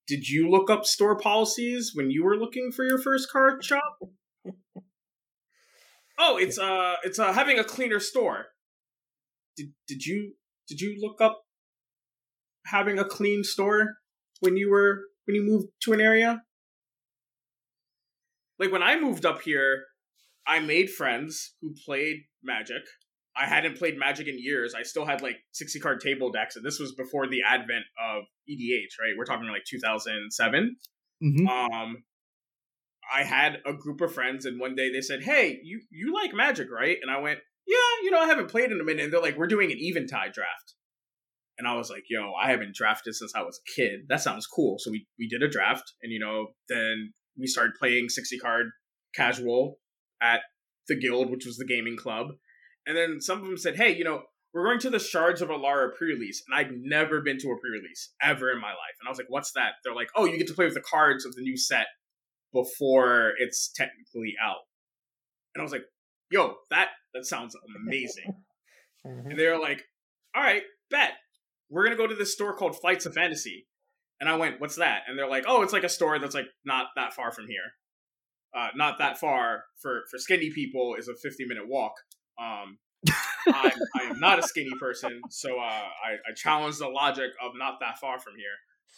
did you look up store policies when you were looking for your first card shop? oh, it's uh it's uh having a cleaner store. Did did you did you look up having a clean store when you were when you moved to an area? Like when I moved up here, I made friends who played Magic. I hadn't played Magic in years. I still had like 60 card table decks, and this was before the advent of EDH, right? We're talking like 2007. Mm-hmm. Um, I had a group of friends, and one day they said, "Hey, you you like Magic, right?" And I went, "Yeah, you know, I haven't played in a minute." And they're like, "We're doing an eventide draft," and I was like, "Yo, I haven't drafted since I was a kid. That sounds cool." So we we did a draft, and you know, then we started playing 60 card casual at the guild, which was the gaming club and then some of them said, "Hey, you know, we're going to the Shards of Alara pre-release, and I'd never been to a pre-release ever in my life." And I was like, "What's that?" They're like, "Oh, you get to play with the cards of the new set before it's technically out." And I was like, "Yo, that that sounds amazing." *laughs* mm-hmm. And they're like, "All right, bet. We're gonna go to this store called Flights of Fantasy." And I went, "What's that?" And they're like, "Oh, it's like a store that's like not that far from here. Uh, not that far for for skinny people is a 50 minute walk." Um, I'm, *laughs* I am not a skinny person, so uh, I, I challenge the logic of not that far from here.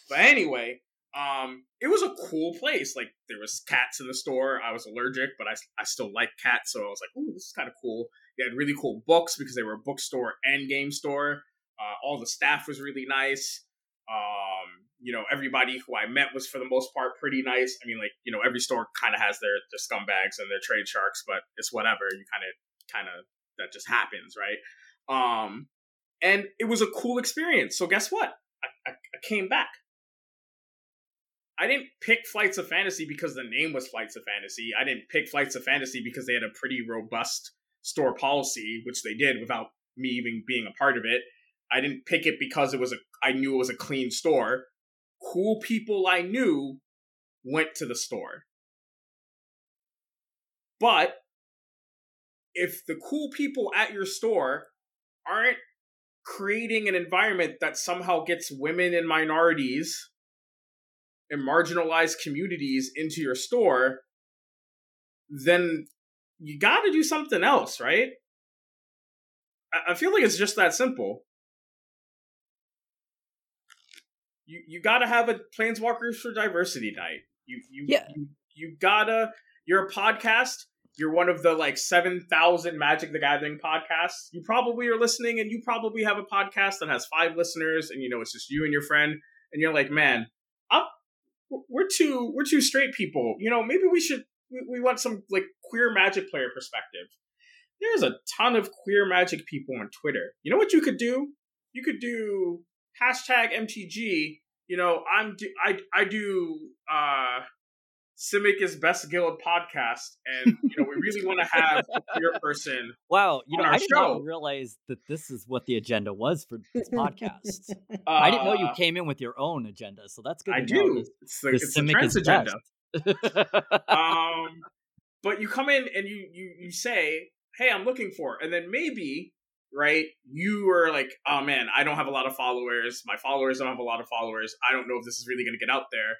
But anyway, um, it was a cool place. Like there was cats in the store. I was allergic, but I, I still like cats, so I was like, "Ooh, this is kind of cool." They had really cool books because they were a bookstore and game store. Uh, all the staff was really nice. Um, you know, everybody who I met was for the most part pretty nice. I mean, like you know, every store kind of has their their scumbags and their trade sharks, but it's whatever. You kind of kind of that just happens, right? Um, and it was a cool experience. So guess what? I, I, I came back. I didn't pick Flights of Fantasy because the name was Flights of Fantasy. I didn't pick Flights of Fantasy because they had a pretty robust store policy, which they did without me even being a part of it. I didn't pick it because it was a I knew it was a clean store. Cool people I knew went to the store. But if the cool people at your store aren't creating an environment that somehow gets women and minorities and marginalized communities into your store, then you got to do something else, right? I feel like it's just that simple. You you got to have a Planeswalkers for Diversity night. You you yeah. you, you gotta. You're a podcast you're one of the like 7,000 Magic the Gathering podcasts. You probably are listening and you probably have a podcast that has five listeners and you know it's just you and your friend and you're like, "Man, I'm, we're two we're two straight people. You know, maybe we should we, we want some like queer Magic player perspective." There's a ton of queer Magic people on Twitter. You know what you could do? You could do hashtag MTG. You know, I'm do, I I do uh Simic is best guild podcast, and you know we really want to have a queer person. *laughs* Wow, you know I did show. not realize that this is what the agenda was for *laughs* this podcast. Uh, I didn't know you uh, came in with your own agenda, so that's good. I do. This, it's the, it's the trans agenda. *laughs* um, but you come in and you you you say, "Hey, I'm looking for," and then maybe right? You are like, oh man, I don't have a lot of followers. My followers don't have a lot of followers. I don't know if this is really going to get out there.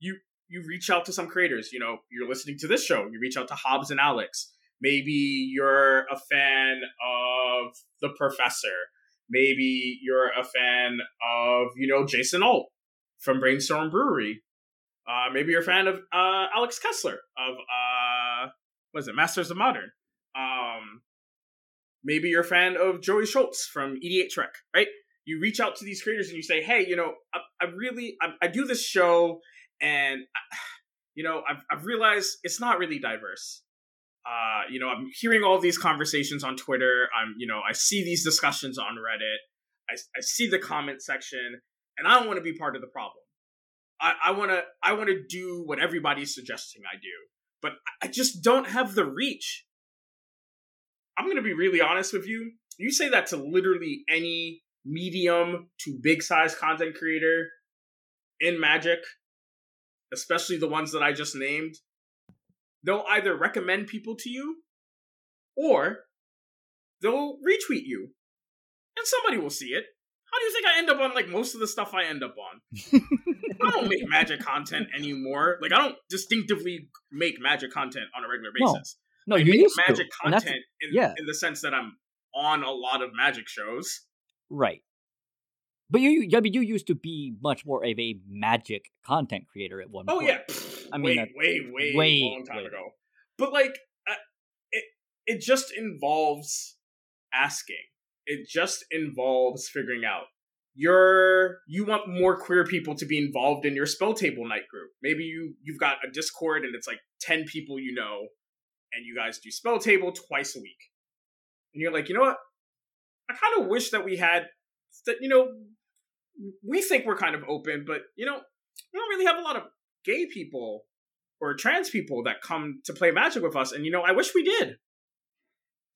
You you reach out to some creators. You know, you're listening to this show, you reach out to Hobbs and Alex. Maybe you're a fan of The Professor. Maybe you're a fan of, you know, Jason Alt from Brainstorm Brewery. Uh, maybe you're a fan of uh, Alex Kessler of, uh, what is it, Masters of Modern. Um, maybe you're a fan of Joey Schultz from EDHREC, right? You reach out to these creators and you say, hey, you know, I, I really, I, I do this show and you know I've, I've realized it's not really diverse Uh, you know, I'm hearing all these conversations on Twitter. I'm, you know, I see these discussions on Reddit. I, I see the comment section, and I don't want to be part of the problem. I, I want to I want to do what everybody's suggesting I do, but I just don't have the reach. I'm going to be really honest with you. You say that to literally any medium to big size content creator in Magic, especially the ones that I just named, they'll either recommend people to you or they'll retweet you. And somebody will see it. How do you think I end up on like most of the stuff I end up on? *laughs* I don't make magic content anymore. Like I don't distinctively make magic content on a regular basis. No, I you make used magic to. content in, yeah. in the sense that I'm on a lot of magic shows. Right. But you, you- I mean, you used to be much more of a magic content creator at one Oh point. Oh yeah, I mean, way, way, way, way, long time way. ago. But like, uh, it it just involves asking. It just involves figuring out. You're you want more queer people to be involved in your spell table night group. Maybe you you've got a Discord and it's like ten people you know, and you guys do spell table twice a week. And you're like, you know what? I kind of wish that we had that. You know, we think we're kind of open, but you know, we don't really have a lot of gay people or trans people that come to play Magic with us. And you know, I wish we did.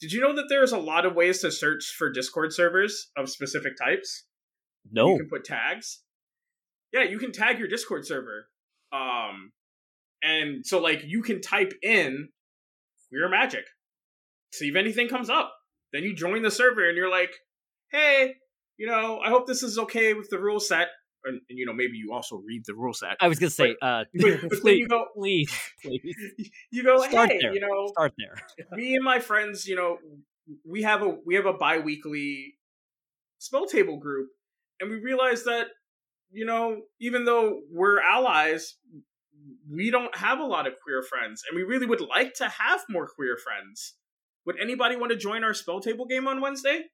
Did you know that there's a lot of ways to search for Discord servers of specific types? No. You can put tags. Yeah, you can tag your Discord server. Um and so like you can type in queer magic. See if anything comes up. Then you join the server and you're like, hey, you know, I hope this is okay with the rule set. And, and you know, maybe you also read the rule set. I was gonna say, uh, But, *laughs* but then please, you go, *laughs* please, please *laughs* you go, Start hey, there. you know, start there. me and my friends, you know, we have a we have a bi-weekly spell table group, and we realize that, you know, even though we're allies, we don't have a lot of queer friends, and we really would like to have more queer friends. Would anybody want to join our spell table game on Wednesday?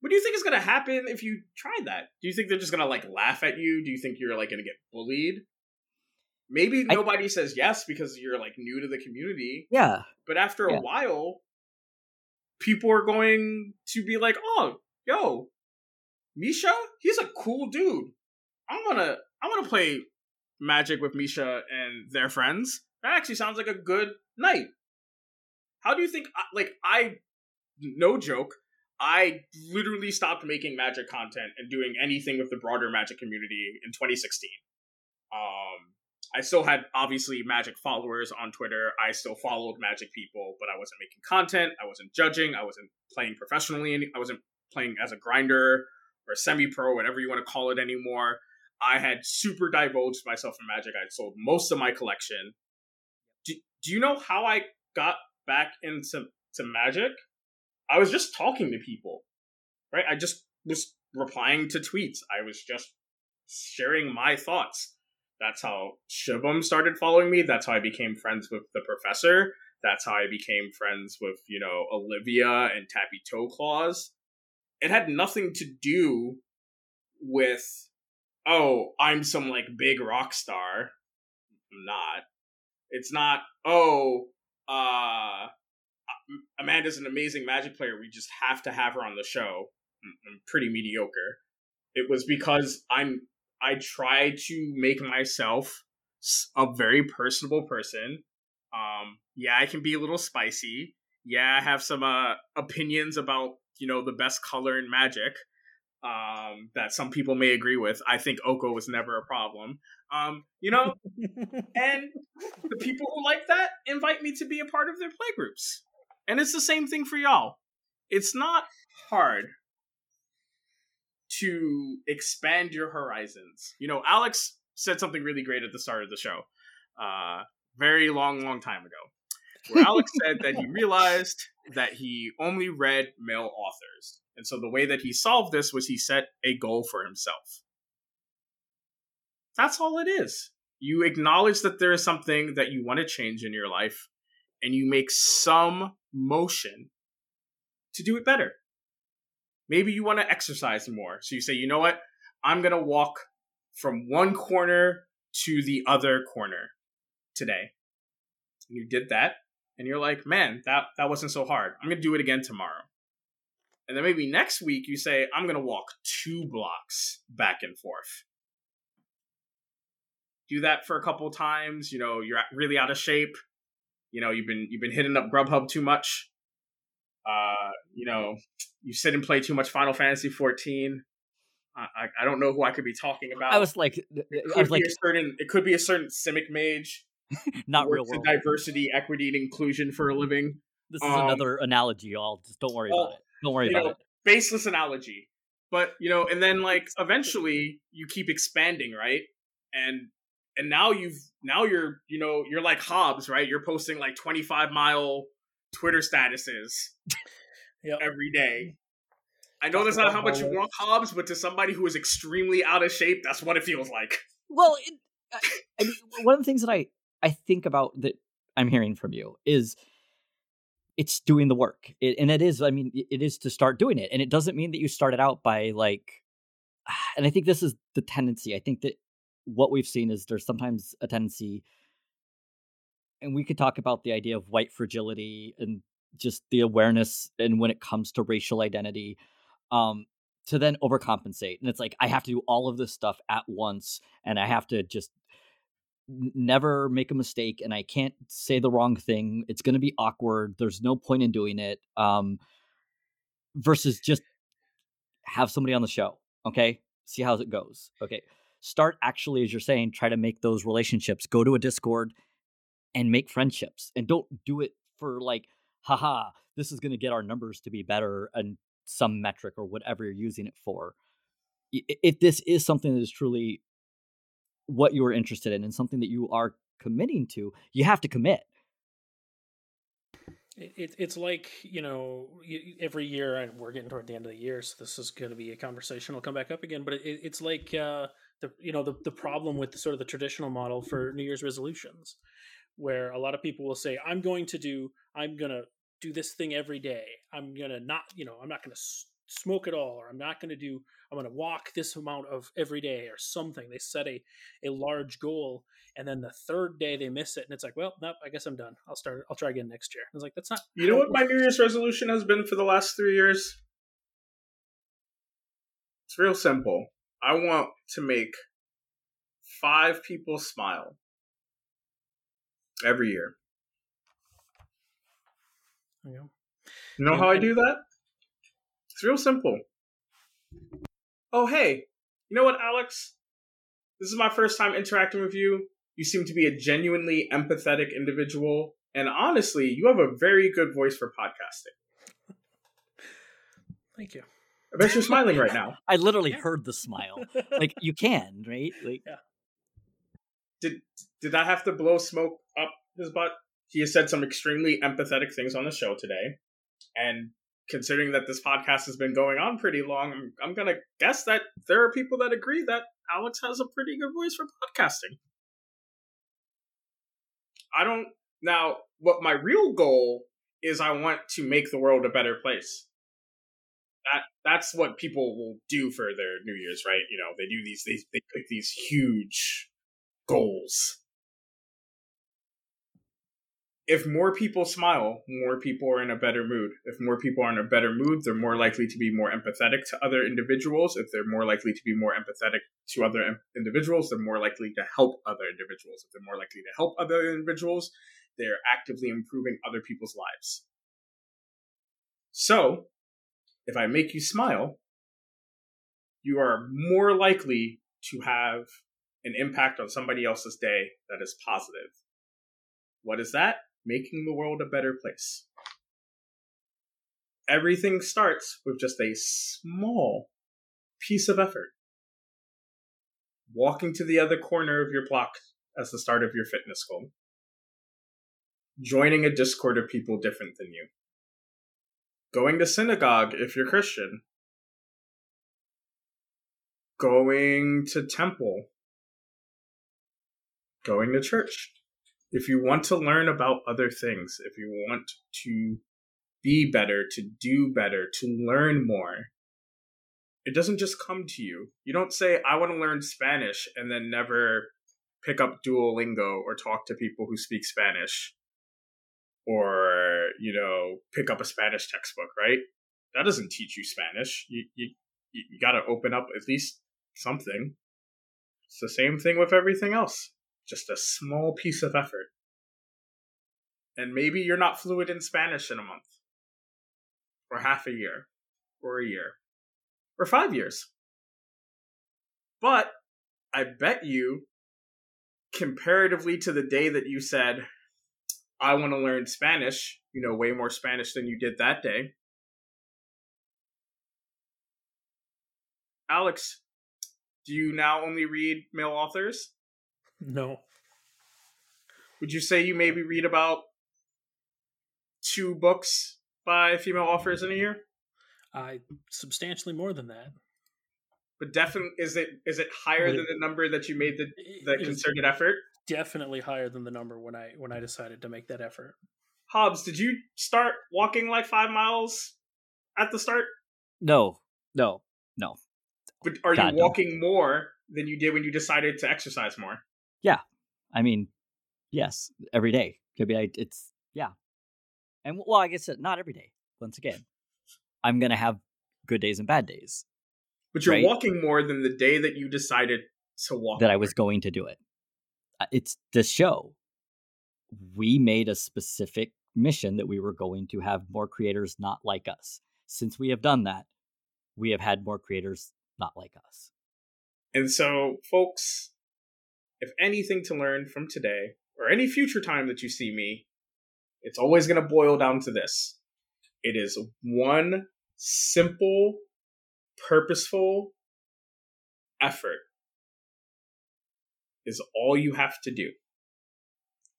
What do you think is going to happen if you try that? Do you think they're just going to like laugh at you? Do you think you're like going to get bullied? Maybe I- nobody says yes because you're like new to the community, Yeah. but after a while, people are going to be like, "Oh, yo, Misha, he's a cool dude. I'm gonna, I'm gonna play Magic with Misha and their friends. That actually sounds like a good night." How do you think? Like, I, no joke, I literally stopped making Magic content and doing anything with the broader Magic community in 2016. Um, I still had obviously Magic followers on Twitter. I still followed Magic people, but I wasn't making content. I wasn't judging. I wasn't playing professionally. I wasn't playing as a grinder or semi-pro, whatever you want to call it anymore. I had super divulged myself in Magic. I'd sold most of my collection. Do, do you know how I got back into to Magic? I was just talking to people, right? I just was replying to tweets. I was just sharing my thoughts. That's how Shibum started following me. That's how I became friends with the professor. That's how I became friends with, you know, Olivia and Tappy Toe Claws. It had nothing to do with, oh, I'm some like big rock star. I'm not. It's not, oh, uh, Amanda's an amazing magic player. We just have to have her on the show. I'm, pretty mediocre. It was because I'm I try to make myself a very personable person. Um, yeah, I can be a little spicy. Yeah, I have some uh, opinions about you know the best color in Magic um, that some people may agree with. I think Oko was never a problem. Um, you know, *laughs* and the people who like that invite me to be a part of their playgroups. And it's the same thing for y'all. It's not hard to expand your horizons. You know, Alex said something really great at the start of the show, uh, very long, long time ago, where Alex said that he *laughs* realized that he only read male authors. And so the way that he solved this was he set a goal for himself. That's all it is. You acknowledge that there is something that you want to change in your life, and you make some motion to do it better. Maybe you want to exercise more. So you say, you know what? I'm going to walk from one corner to the other corner today. and you did that, and you're like, man, that that wasn't so hard. I'm gonna do it again tomorrow. And then maybe next week you say, I'm gonna walk two blocks back and forth. Do that for a couple times. You know, you're really out of shape. You know, you've been you've been hitting up Grubhub too much. Uh, you know, you sit and play too much Final Fantasy 14. I, I don't know who I could be talking about. I was like, I was like, a certain. It could be a certain Simic mage, *laughs* not real world. diversity, equity, and inclusion for a living. This is um, another analogy, y'all. Just don't worry about it. Don't worry about know, it. Baseless analogy, but you know, and then like eventually you keep expanding, right? And and now you've now you're you know you're like Hobbs, right? You're posting like 25 mile Twitter statuses *laughs* yep. every day. I know that's not how much you want Hobbs, but to somebody who is extremely out of shape, that's what it feels like. Well, it, I, I mean, one of the things that I I think about that I'm hearing from you is it's doing the work, it, and it is. I mean, it is to start doing it, and it doesn't mean that you started out by like. *sighs* And I think this is the tendency. I think that what we've seen is there's sometimes a tendency, and we could talk about the idea of white fragility and just the awareness, and when it comes to racial identity um, to then overcompensate. And it's like, I have to do all of this stuff at once and I have to just never make a mistake and I can't say the wrong thing. It's going to be awkward. There's no point in doing it. Um, versus just have somebody on the show. Okay. See how it goes. Okay. Start actually, as you're saying, try to make those relationships. Go to a Discord and make friendships and don't do it for like, haha, this is going to get our numbers to be better and some metric or whatever you're using it for if this is something that is truly what you are interested in and something that you are committing to you have to commit it, it's like you know every year and we're getting toward the end of the year so this is going to be a conversation will come back up again but it, it's like uh, the you know the, the problem with the, sort of the traditional model for new year's resolutions where a lot of people will say i'm going to do i'm going to do this thing every day. I'm gonna not, you know, I'm not gonna smoke at all, or I'm not gonna do. I'm gonna walk this amount of every day, or something. They set a a large goal, and then the third day they miss it, and it's like, well, nope, I guess I'm done. I'll start. I'll try again next year. I was like, that's not. You know what my New Year's resolution has been for the last three years? It's real simple. I want to make five people smile every year. You know, you know how I do that? It's real simple. Oh, hey, you know what, Alex? This is my first time interacting with you. You seem to be a genuinely empathetic individual. And honestly, you have a very good voice for podcasting. *laughs* Thank you. I bet you're smiling right now. *laughs* I literally heard the smile. *laughs* Like you can, right? Like yeah. Did did I have to blow smoke up his butt? he has said some extremely empathetic things on the show today. And considering that this podcast has been going on pretty long, I'm, I'm going to guess that there are people that agree that Alex has a pretty good voice for podcasting. I don't. Now, what my real goal is, I want to make the world a better place. That that's what people will do for their New Year's, right? You know, they do these, they they pick these huge goals if more people smile, more people are in a better mood. If more people are in a better mood, they're more likely to be more empathetic to other individuals. If they're more likely to be more empathetic to other individuals, they're more likely to help other individuals. If they're more likely to help other individuals, they're actively improving other people's lives. So, if I make you smile, you are more likely to have an impact on somebody else's day that is positive. What is that? Making the world a better place. Everything starts with just a small piece of effort. Walking to the other corner of your block as the start of your fitness goal. Joining a Discord of people different than you. Going to synagogue if you're Christian. Going to temple. Going to church if you want to learn about other things, if you want to be better, to do better, to learn more, it doesn't just come to you. You don't say, I want to learn Spanish and then never pick up Duolingo or talk to people who speak Spanish. or you know pick up a Spanish textbook, right? That doesn't teach you Spanish. You you you got to open up at least something. It's the same thing with everything else. Just a small piece of effort. And maybe you're not fluent in Spanish in a month, or half a year, or a year, or five years. But I bet you, comparatively to the day that you said, I want to learn Spanish, you know, way more Spanish than you did that day. Alex, do you now only read male authors? No. Would you say you maybe read about two books by female authors in a year? I substantially more than that. But definitely, is it is it higher than the number that you made the the concerted effort? Definitely higher than the number when I when I decided to make that effort. Hobbs, did you start walking like five miles at the start? No, no, no. But are God, you walking no. more than you did when you decided to exercise more? Yeah, I mean, yes, every day. Could be. It's yeah, and well, I guess not every day. Once again, I'm gonna have good days and bad days. But you're right? walking more than the day that you decided to walk. That more. I was going to do it. Uh, it's the show. We made a specific mission that we were going to have more creators not like us. Since we have done that, we have had more creators not like us. And so, folks, if anything to learn from today or any future time that you see me, it's always going to boil down to this. It is one simple purposeful effort is all you have to do.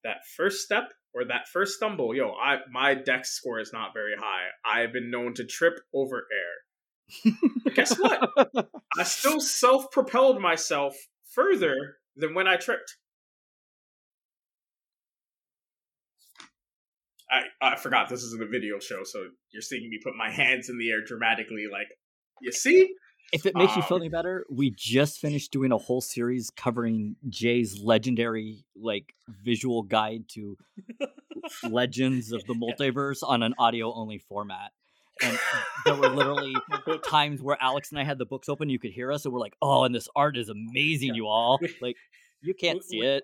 That first step or that first stumble, yo, I my dex score is not very high. I've been known to trip over air. Guess what? *laughs* I still self-propelled myself further than when I tripped. I, I forgot this is a video show, so you're seeing me put my hands in the air dramatically, like you see? If it makes um, you feel um, any better, we just finished doing a whole series covering Jay's legendary like visual guide to *laughs* legends of the multiverse on an audio only format. And there were literally times where Alex and I had the books open, you could hear us, and we're like, "Oh, and this art is amazing, you all!" Like, you can't we, see we, it.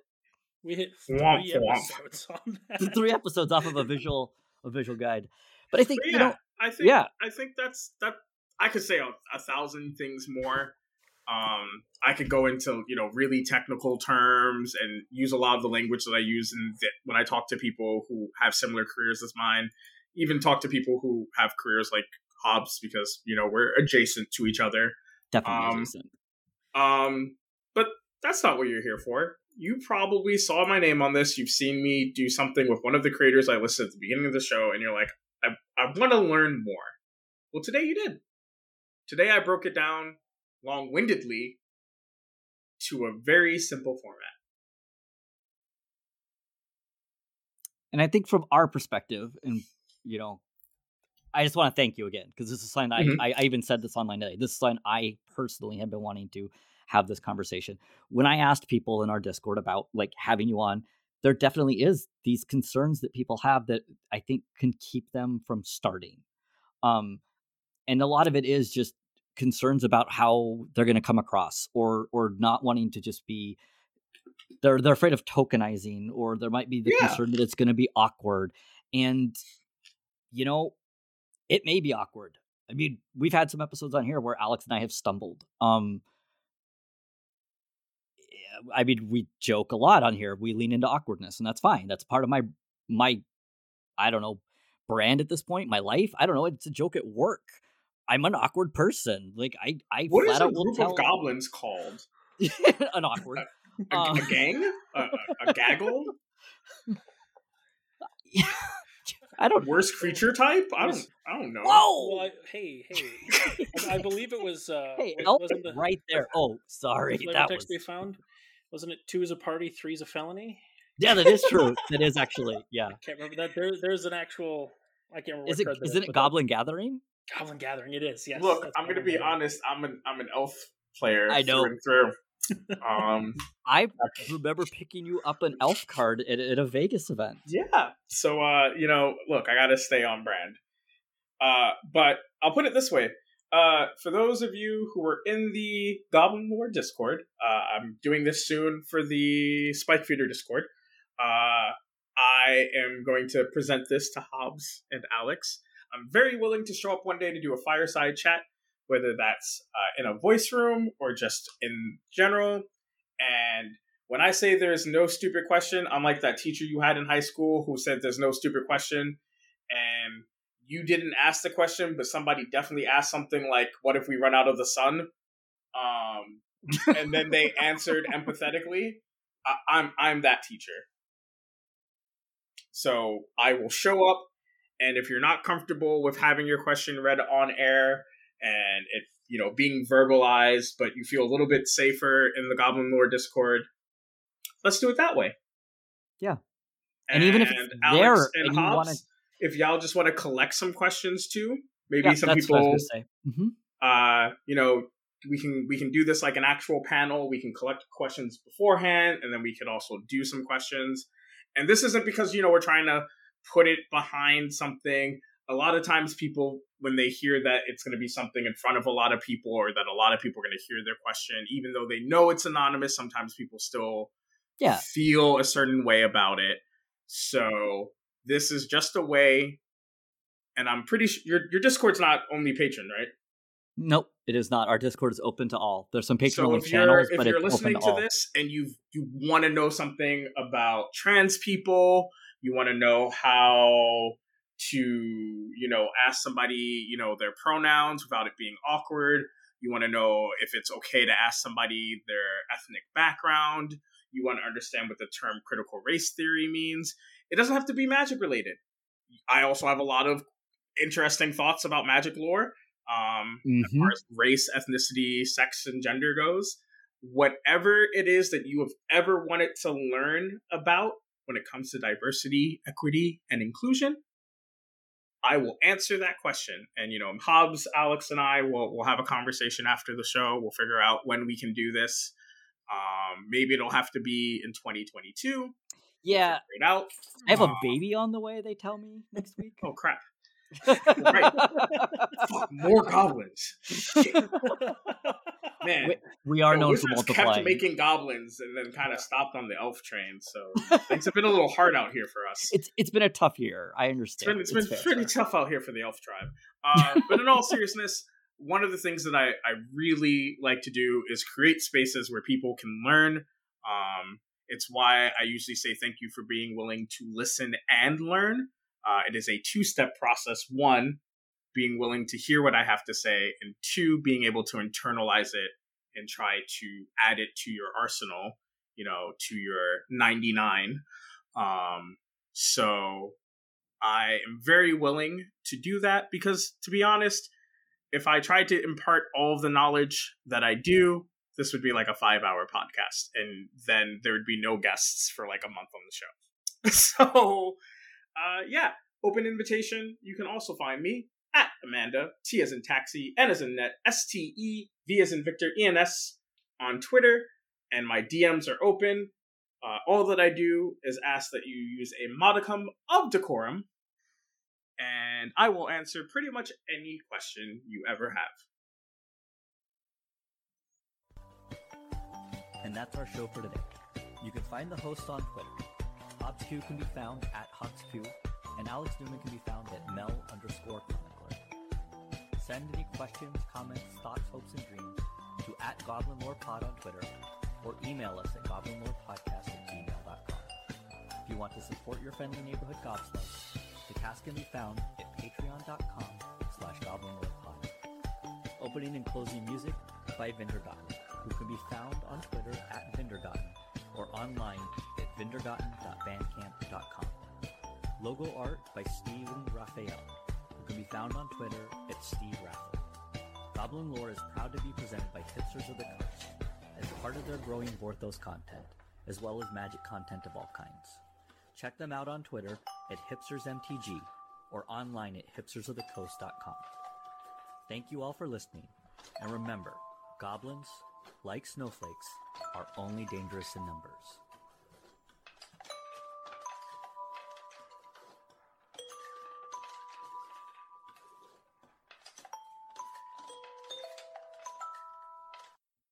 We hit three episodes *laughs* on that. Three episodes off of a visual, a visual guide. But I think but yeah, you know, I think yeah, I think that's that I could say a, a thousand things more. Um, I could go into you know really technical terms and use a lot of the language that I use in the, when I talk to people who have similar careers as mine. Even talk to people who have careers like Hobbs because you know we're adjacent to each other. Definitely um, adjacent. Um, but that's not what you're here for. You probably saw my name on this. You've seen me do something with one of the creators I listed at the beginning of the show, and you're like, I, I want to learn more. Well, today you did. Today I broke it down long windedly to a very simple format. And I think from our perspective, and you know, I just want to thank you again because this is something mm-hmm. I, I, I even said this online today. This is something I personally have been wanting to have this conversation. When I asked people in our Discord about like having you on, there definitely is these concerns that people have that I think can keep them from starting. Um, and a lot of it is just concerns about how they're going to come across or or not wanting to just be they're they're afraid of tokenizing or there might be the yeah. concern that it's going to be awkward and you know it may be awkward i mean we've had some episodes on here where alex and i have stumbled um i mean we joke a lot on here we lean into awkwardness and that's fine that's part of my my i don't know brand at this point my life i don't know it's a joke at work I'm an awkward person. Like I, I what is a group of goblins called? *laughs* an *laughs* awkward. A, a, um, a gang? A, a, gaggle? *laughs* I don't. Worst creature type? I don't. I don't know. Whoa! Well, I, hey, hey! *laughs* I, I, believe it was. Uh, hey, was, wasn't the, right there. *laughs* Oh, sorry. That text was... we found. Wasn't it two is a party, three is a felony? Yeah, that is true. that is actually. *laughs* Yeah. I can't remember that. There, there's an actual. I can't remember. Is it? Isn't it Goblin Gathering? Goblin Gathering. It is. Yes. Look, I'm going to be honest. I'm an I'm an elf player. I know. Through and through. Um, I remember picking you up an elf card at, at a Vegas event. yeah. So, uh, you know, look, I got to stay on brand. Uh, but I'll put it this way. Uh, for those of you who are in the Goblin Lore Discord, uh, I'm doing this soon for the Spike Feeder Discord. Uh, I am going to present this to Hobbs and Alex. I'm very willing to show up one day to do a fireside chat, whether that's uh, in a voice room or just in general. And when I say there's no stupid question, I'm like that teacher you had in high school who said there's no stupid question, and you didn't ask the question, but somebody definitely asked something like, "What if we run out of the sun?" Um, and then they *laughs* answered empathetically. I- I'm I'm that teacher. So I will show up, and if you're not comfortable with having your question read on air and it you know being verbalized, but you feel a little bit safer in the Goblin Lore Discord, let's do it that way. Yeah. And even if it's Alex there and and Hobbs, wanna- if y'all just want to collect some questions too, maybe Yeah, some that's what I people was gonna say. Mhm. uh, you know, we can we can do this like an actual panel. We can collect questions beforehand, and then we could also do some questions. And this isn't because you know we're trying to put it behind something. A lot of times, people when they hear that it's going to be something in front of a lot of people, or that a lot of people are going to hear their question, even though they know it's anonymous, sometimes people still Yeah. feel a certain way about it. So this is just a way, and I'm pretty sure your your Discord's not only Patreon, right? Nope, it is not. Our Discord is open to all. There's some Patreon so only if channels, if but you're it's listening open to to all. this and you you want to know something about trans people, you want to know how to you know ask somebody you know their pronouns without it being awkward. You want to know if it's okay to ask somebody their ethnic background. You want to understand what the term critical race theory means. It doesn't have to be magic related. I also have a lot of interesting thoughts about magic lore. Um, as Mhm. far as race, ethnicity, sex, and gender goes, whatever it is that you have ever wanted to learn about when it comes to diversity, equity, and inclusion, I will answer that question. And you know, Hobbs, Alex, and I will will have a conversation after the show. We'll figure out when we can do this. Um, maybe it'll have to be in 2022. Yeah, it out. I have a Uh, baby on the way. They tell me next week. Oh crap! *laughs* right. Fuck, more goblins. *laughs* Man, We- we are known for multiplying. kept making goblins and then kind of stopped on the elf train. So *laughs* things have been a little hard out here for us. It's it's been a tough year. I It's understand. been it's been pretty tough out here for the elf tribe. *laughs* Uh, but in all seriousness, one of the things that I, I really like to do is create spaces where people can learn. Um, it's why I usually say thank you for being willing to listen and learn. Uh, it is a two step process. One, being willing to hear what I have to say, and two, being able to internalize it and try to add it to your arsenal, you know, to your 99. Um, so I am very willing to do that because, to be honest, if I tried to impart all of the knowledge that I do, this would be like a five hour podcast, and then there would be no guests for like a month on the show. *laughs* so, uh, yeah, open invitation. You can also find me at Amanda, T as in taxi, N as in net, S T E, V as in Victor, E N S on Twitter, and my DMs are open. Uh, all that I do is ask that you use a modicum of decorum, and I will answer pretty much any question you ever have. And that's our show for today. You can find the host on Twitter. HobbsQ can be found at HobbsQ, and Alex Newman can be found at Mel underscore. Send any questions, comments, thoughts, hopes, and dreams to at Goblin Lore Pod on Twitter, or email us at goblinlorepodcast at gmail.com. If you want to support your friendly neighborhood gobslugs, the cast can be found at patreon.com slash goblinlorepod. Opening and closing music by Vindergotten, who can be found on Twitter at Vindergotten or online at vindergotten.bandcamp.com. Logo art by Steven Raphael, can be found on Twitter at Steve Raphael. Goblin Lore is proud to be presented by Hipsters of the Coast as part of their growing Vorthos content, as well as magic content of all kinds. Check them out on Twitter at hipstersmtg or online at hipstersofthecoast.com. Thank you all for listening, and remember, goblins like snowflakes, are only dangerous in numbers.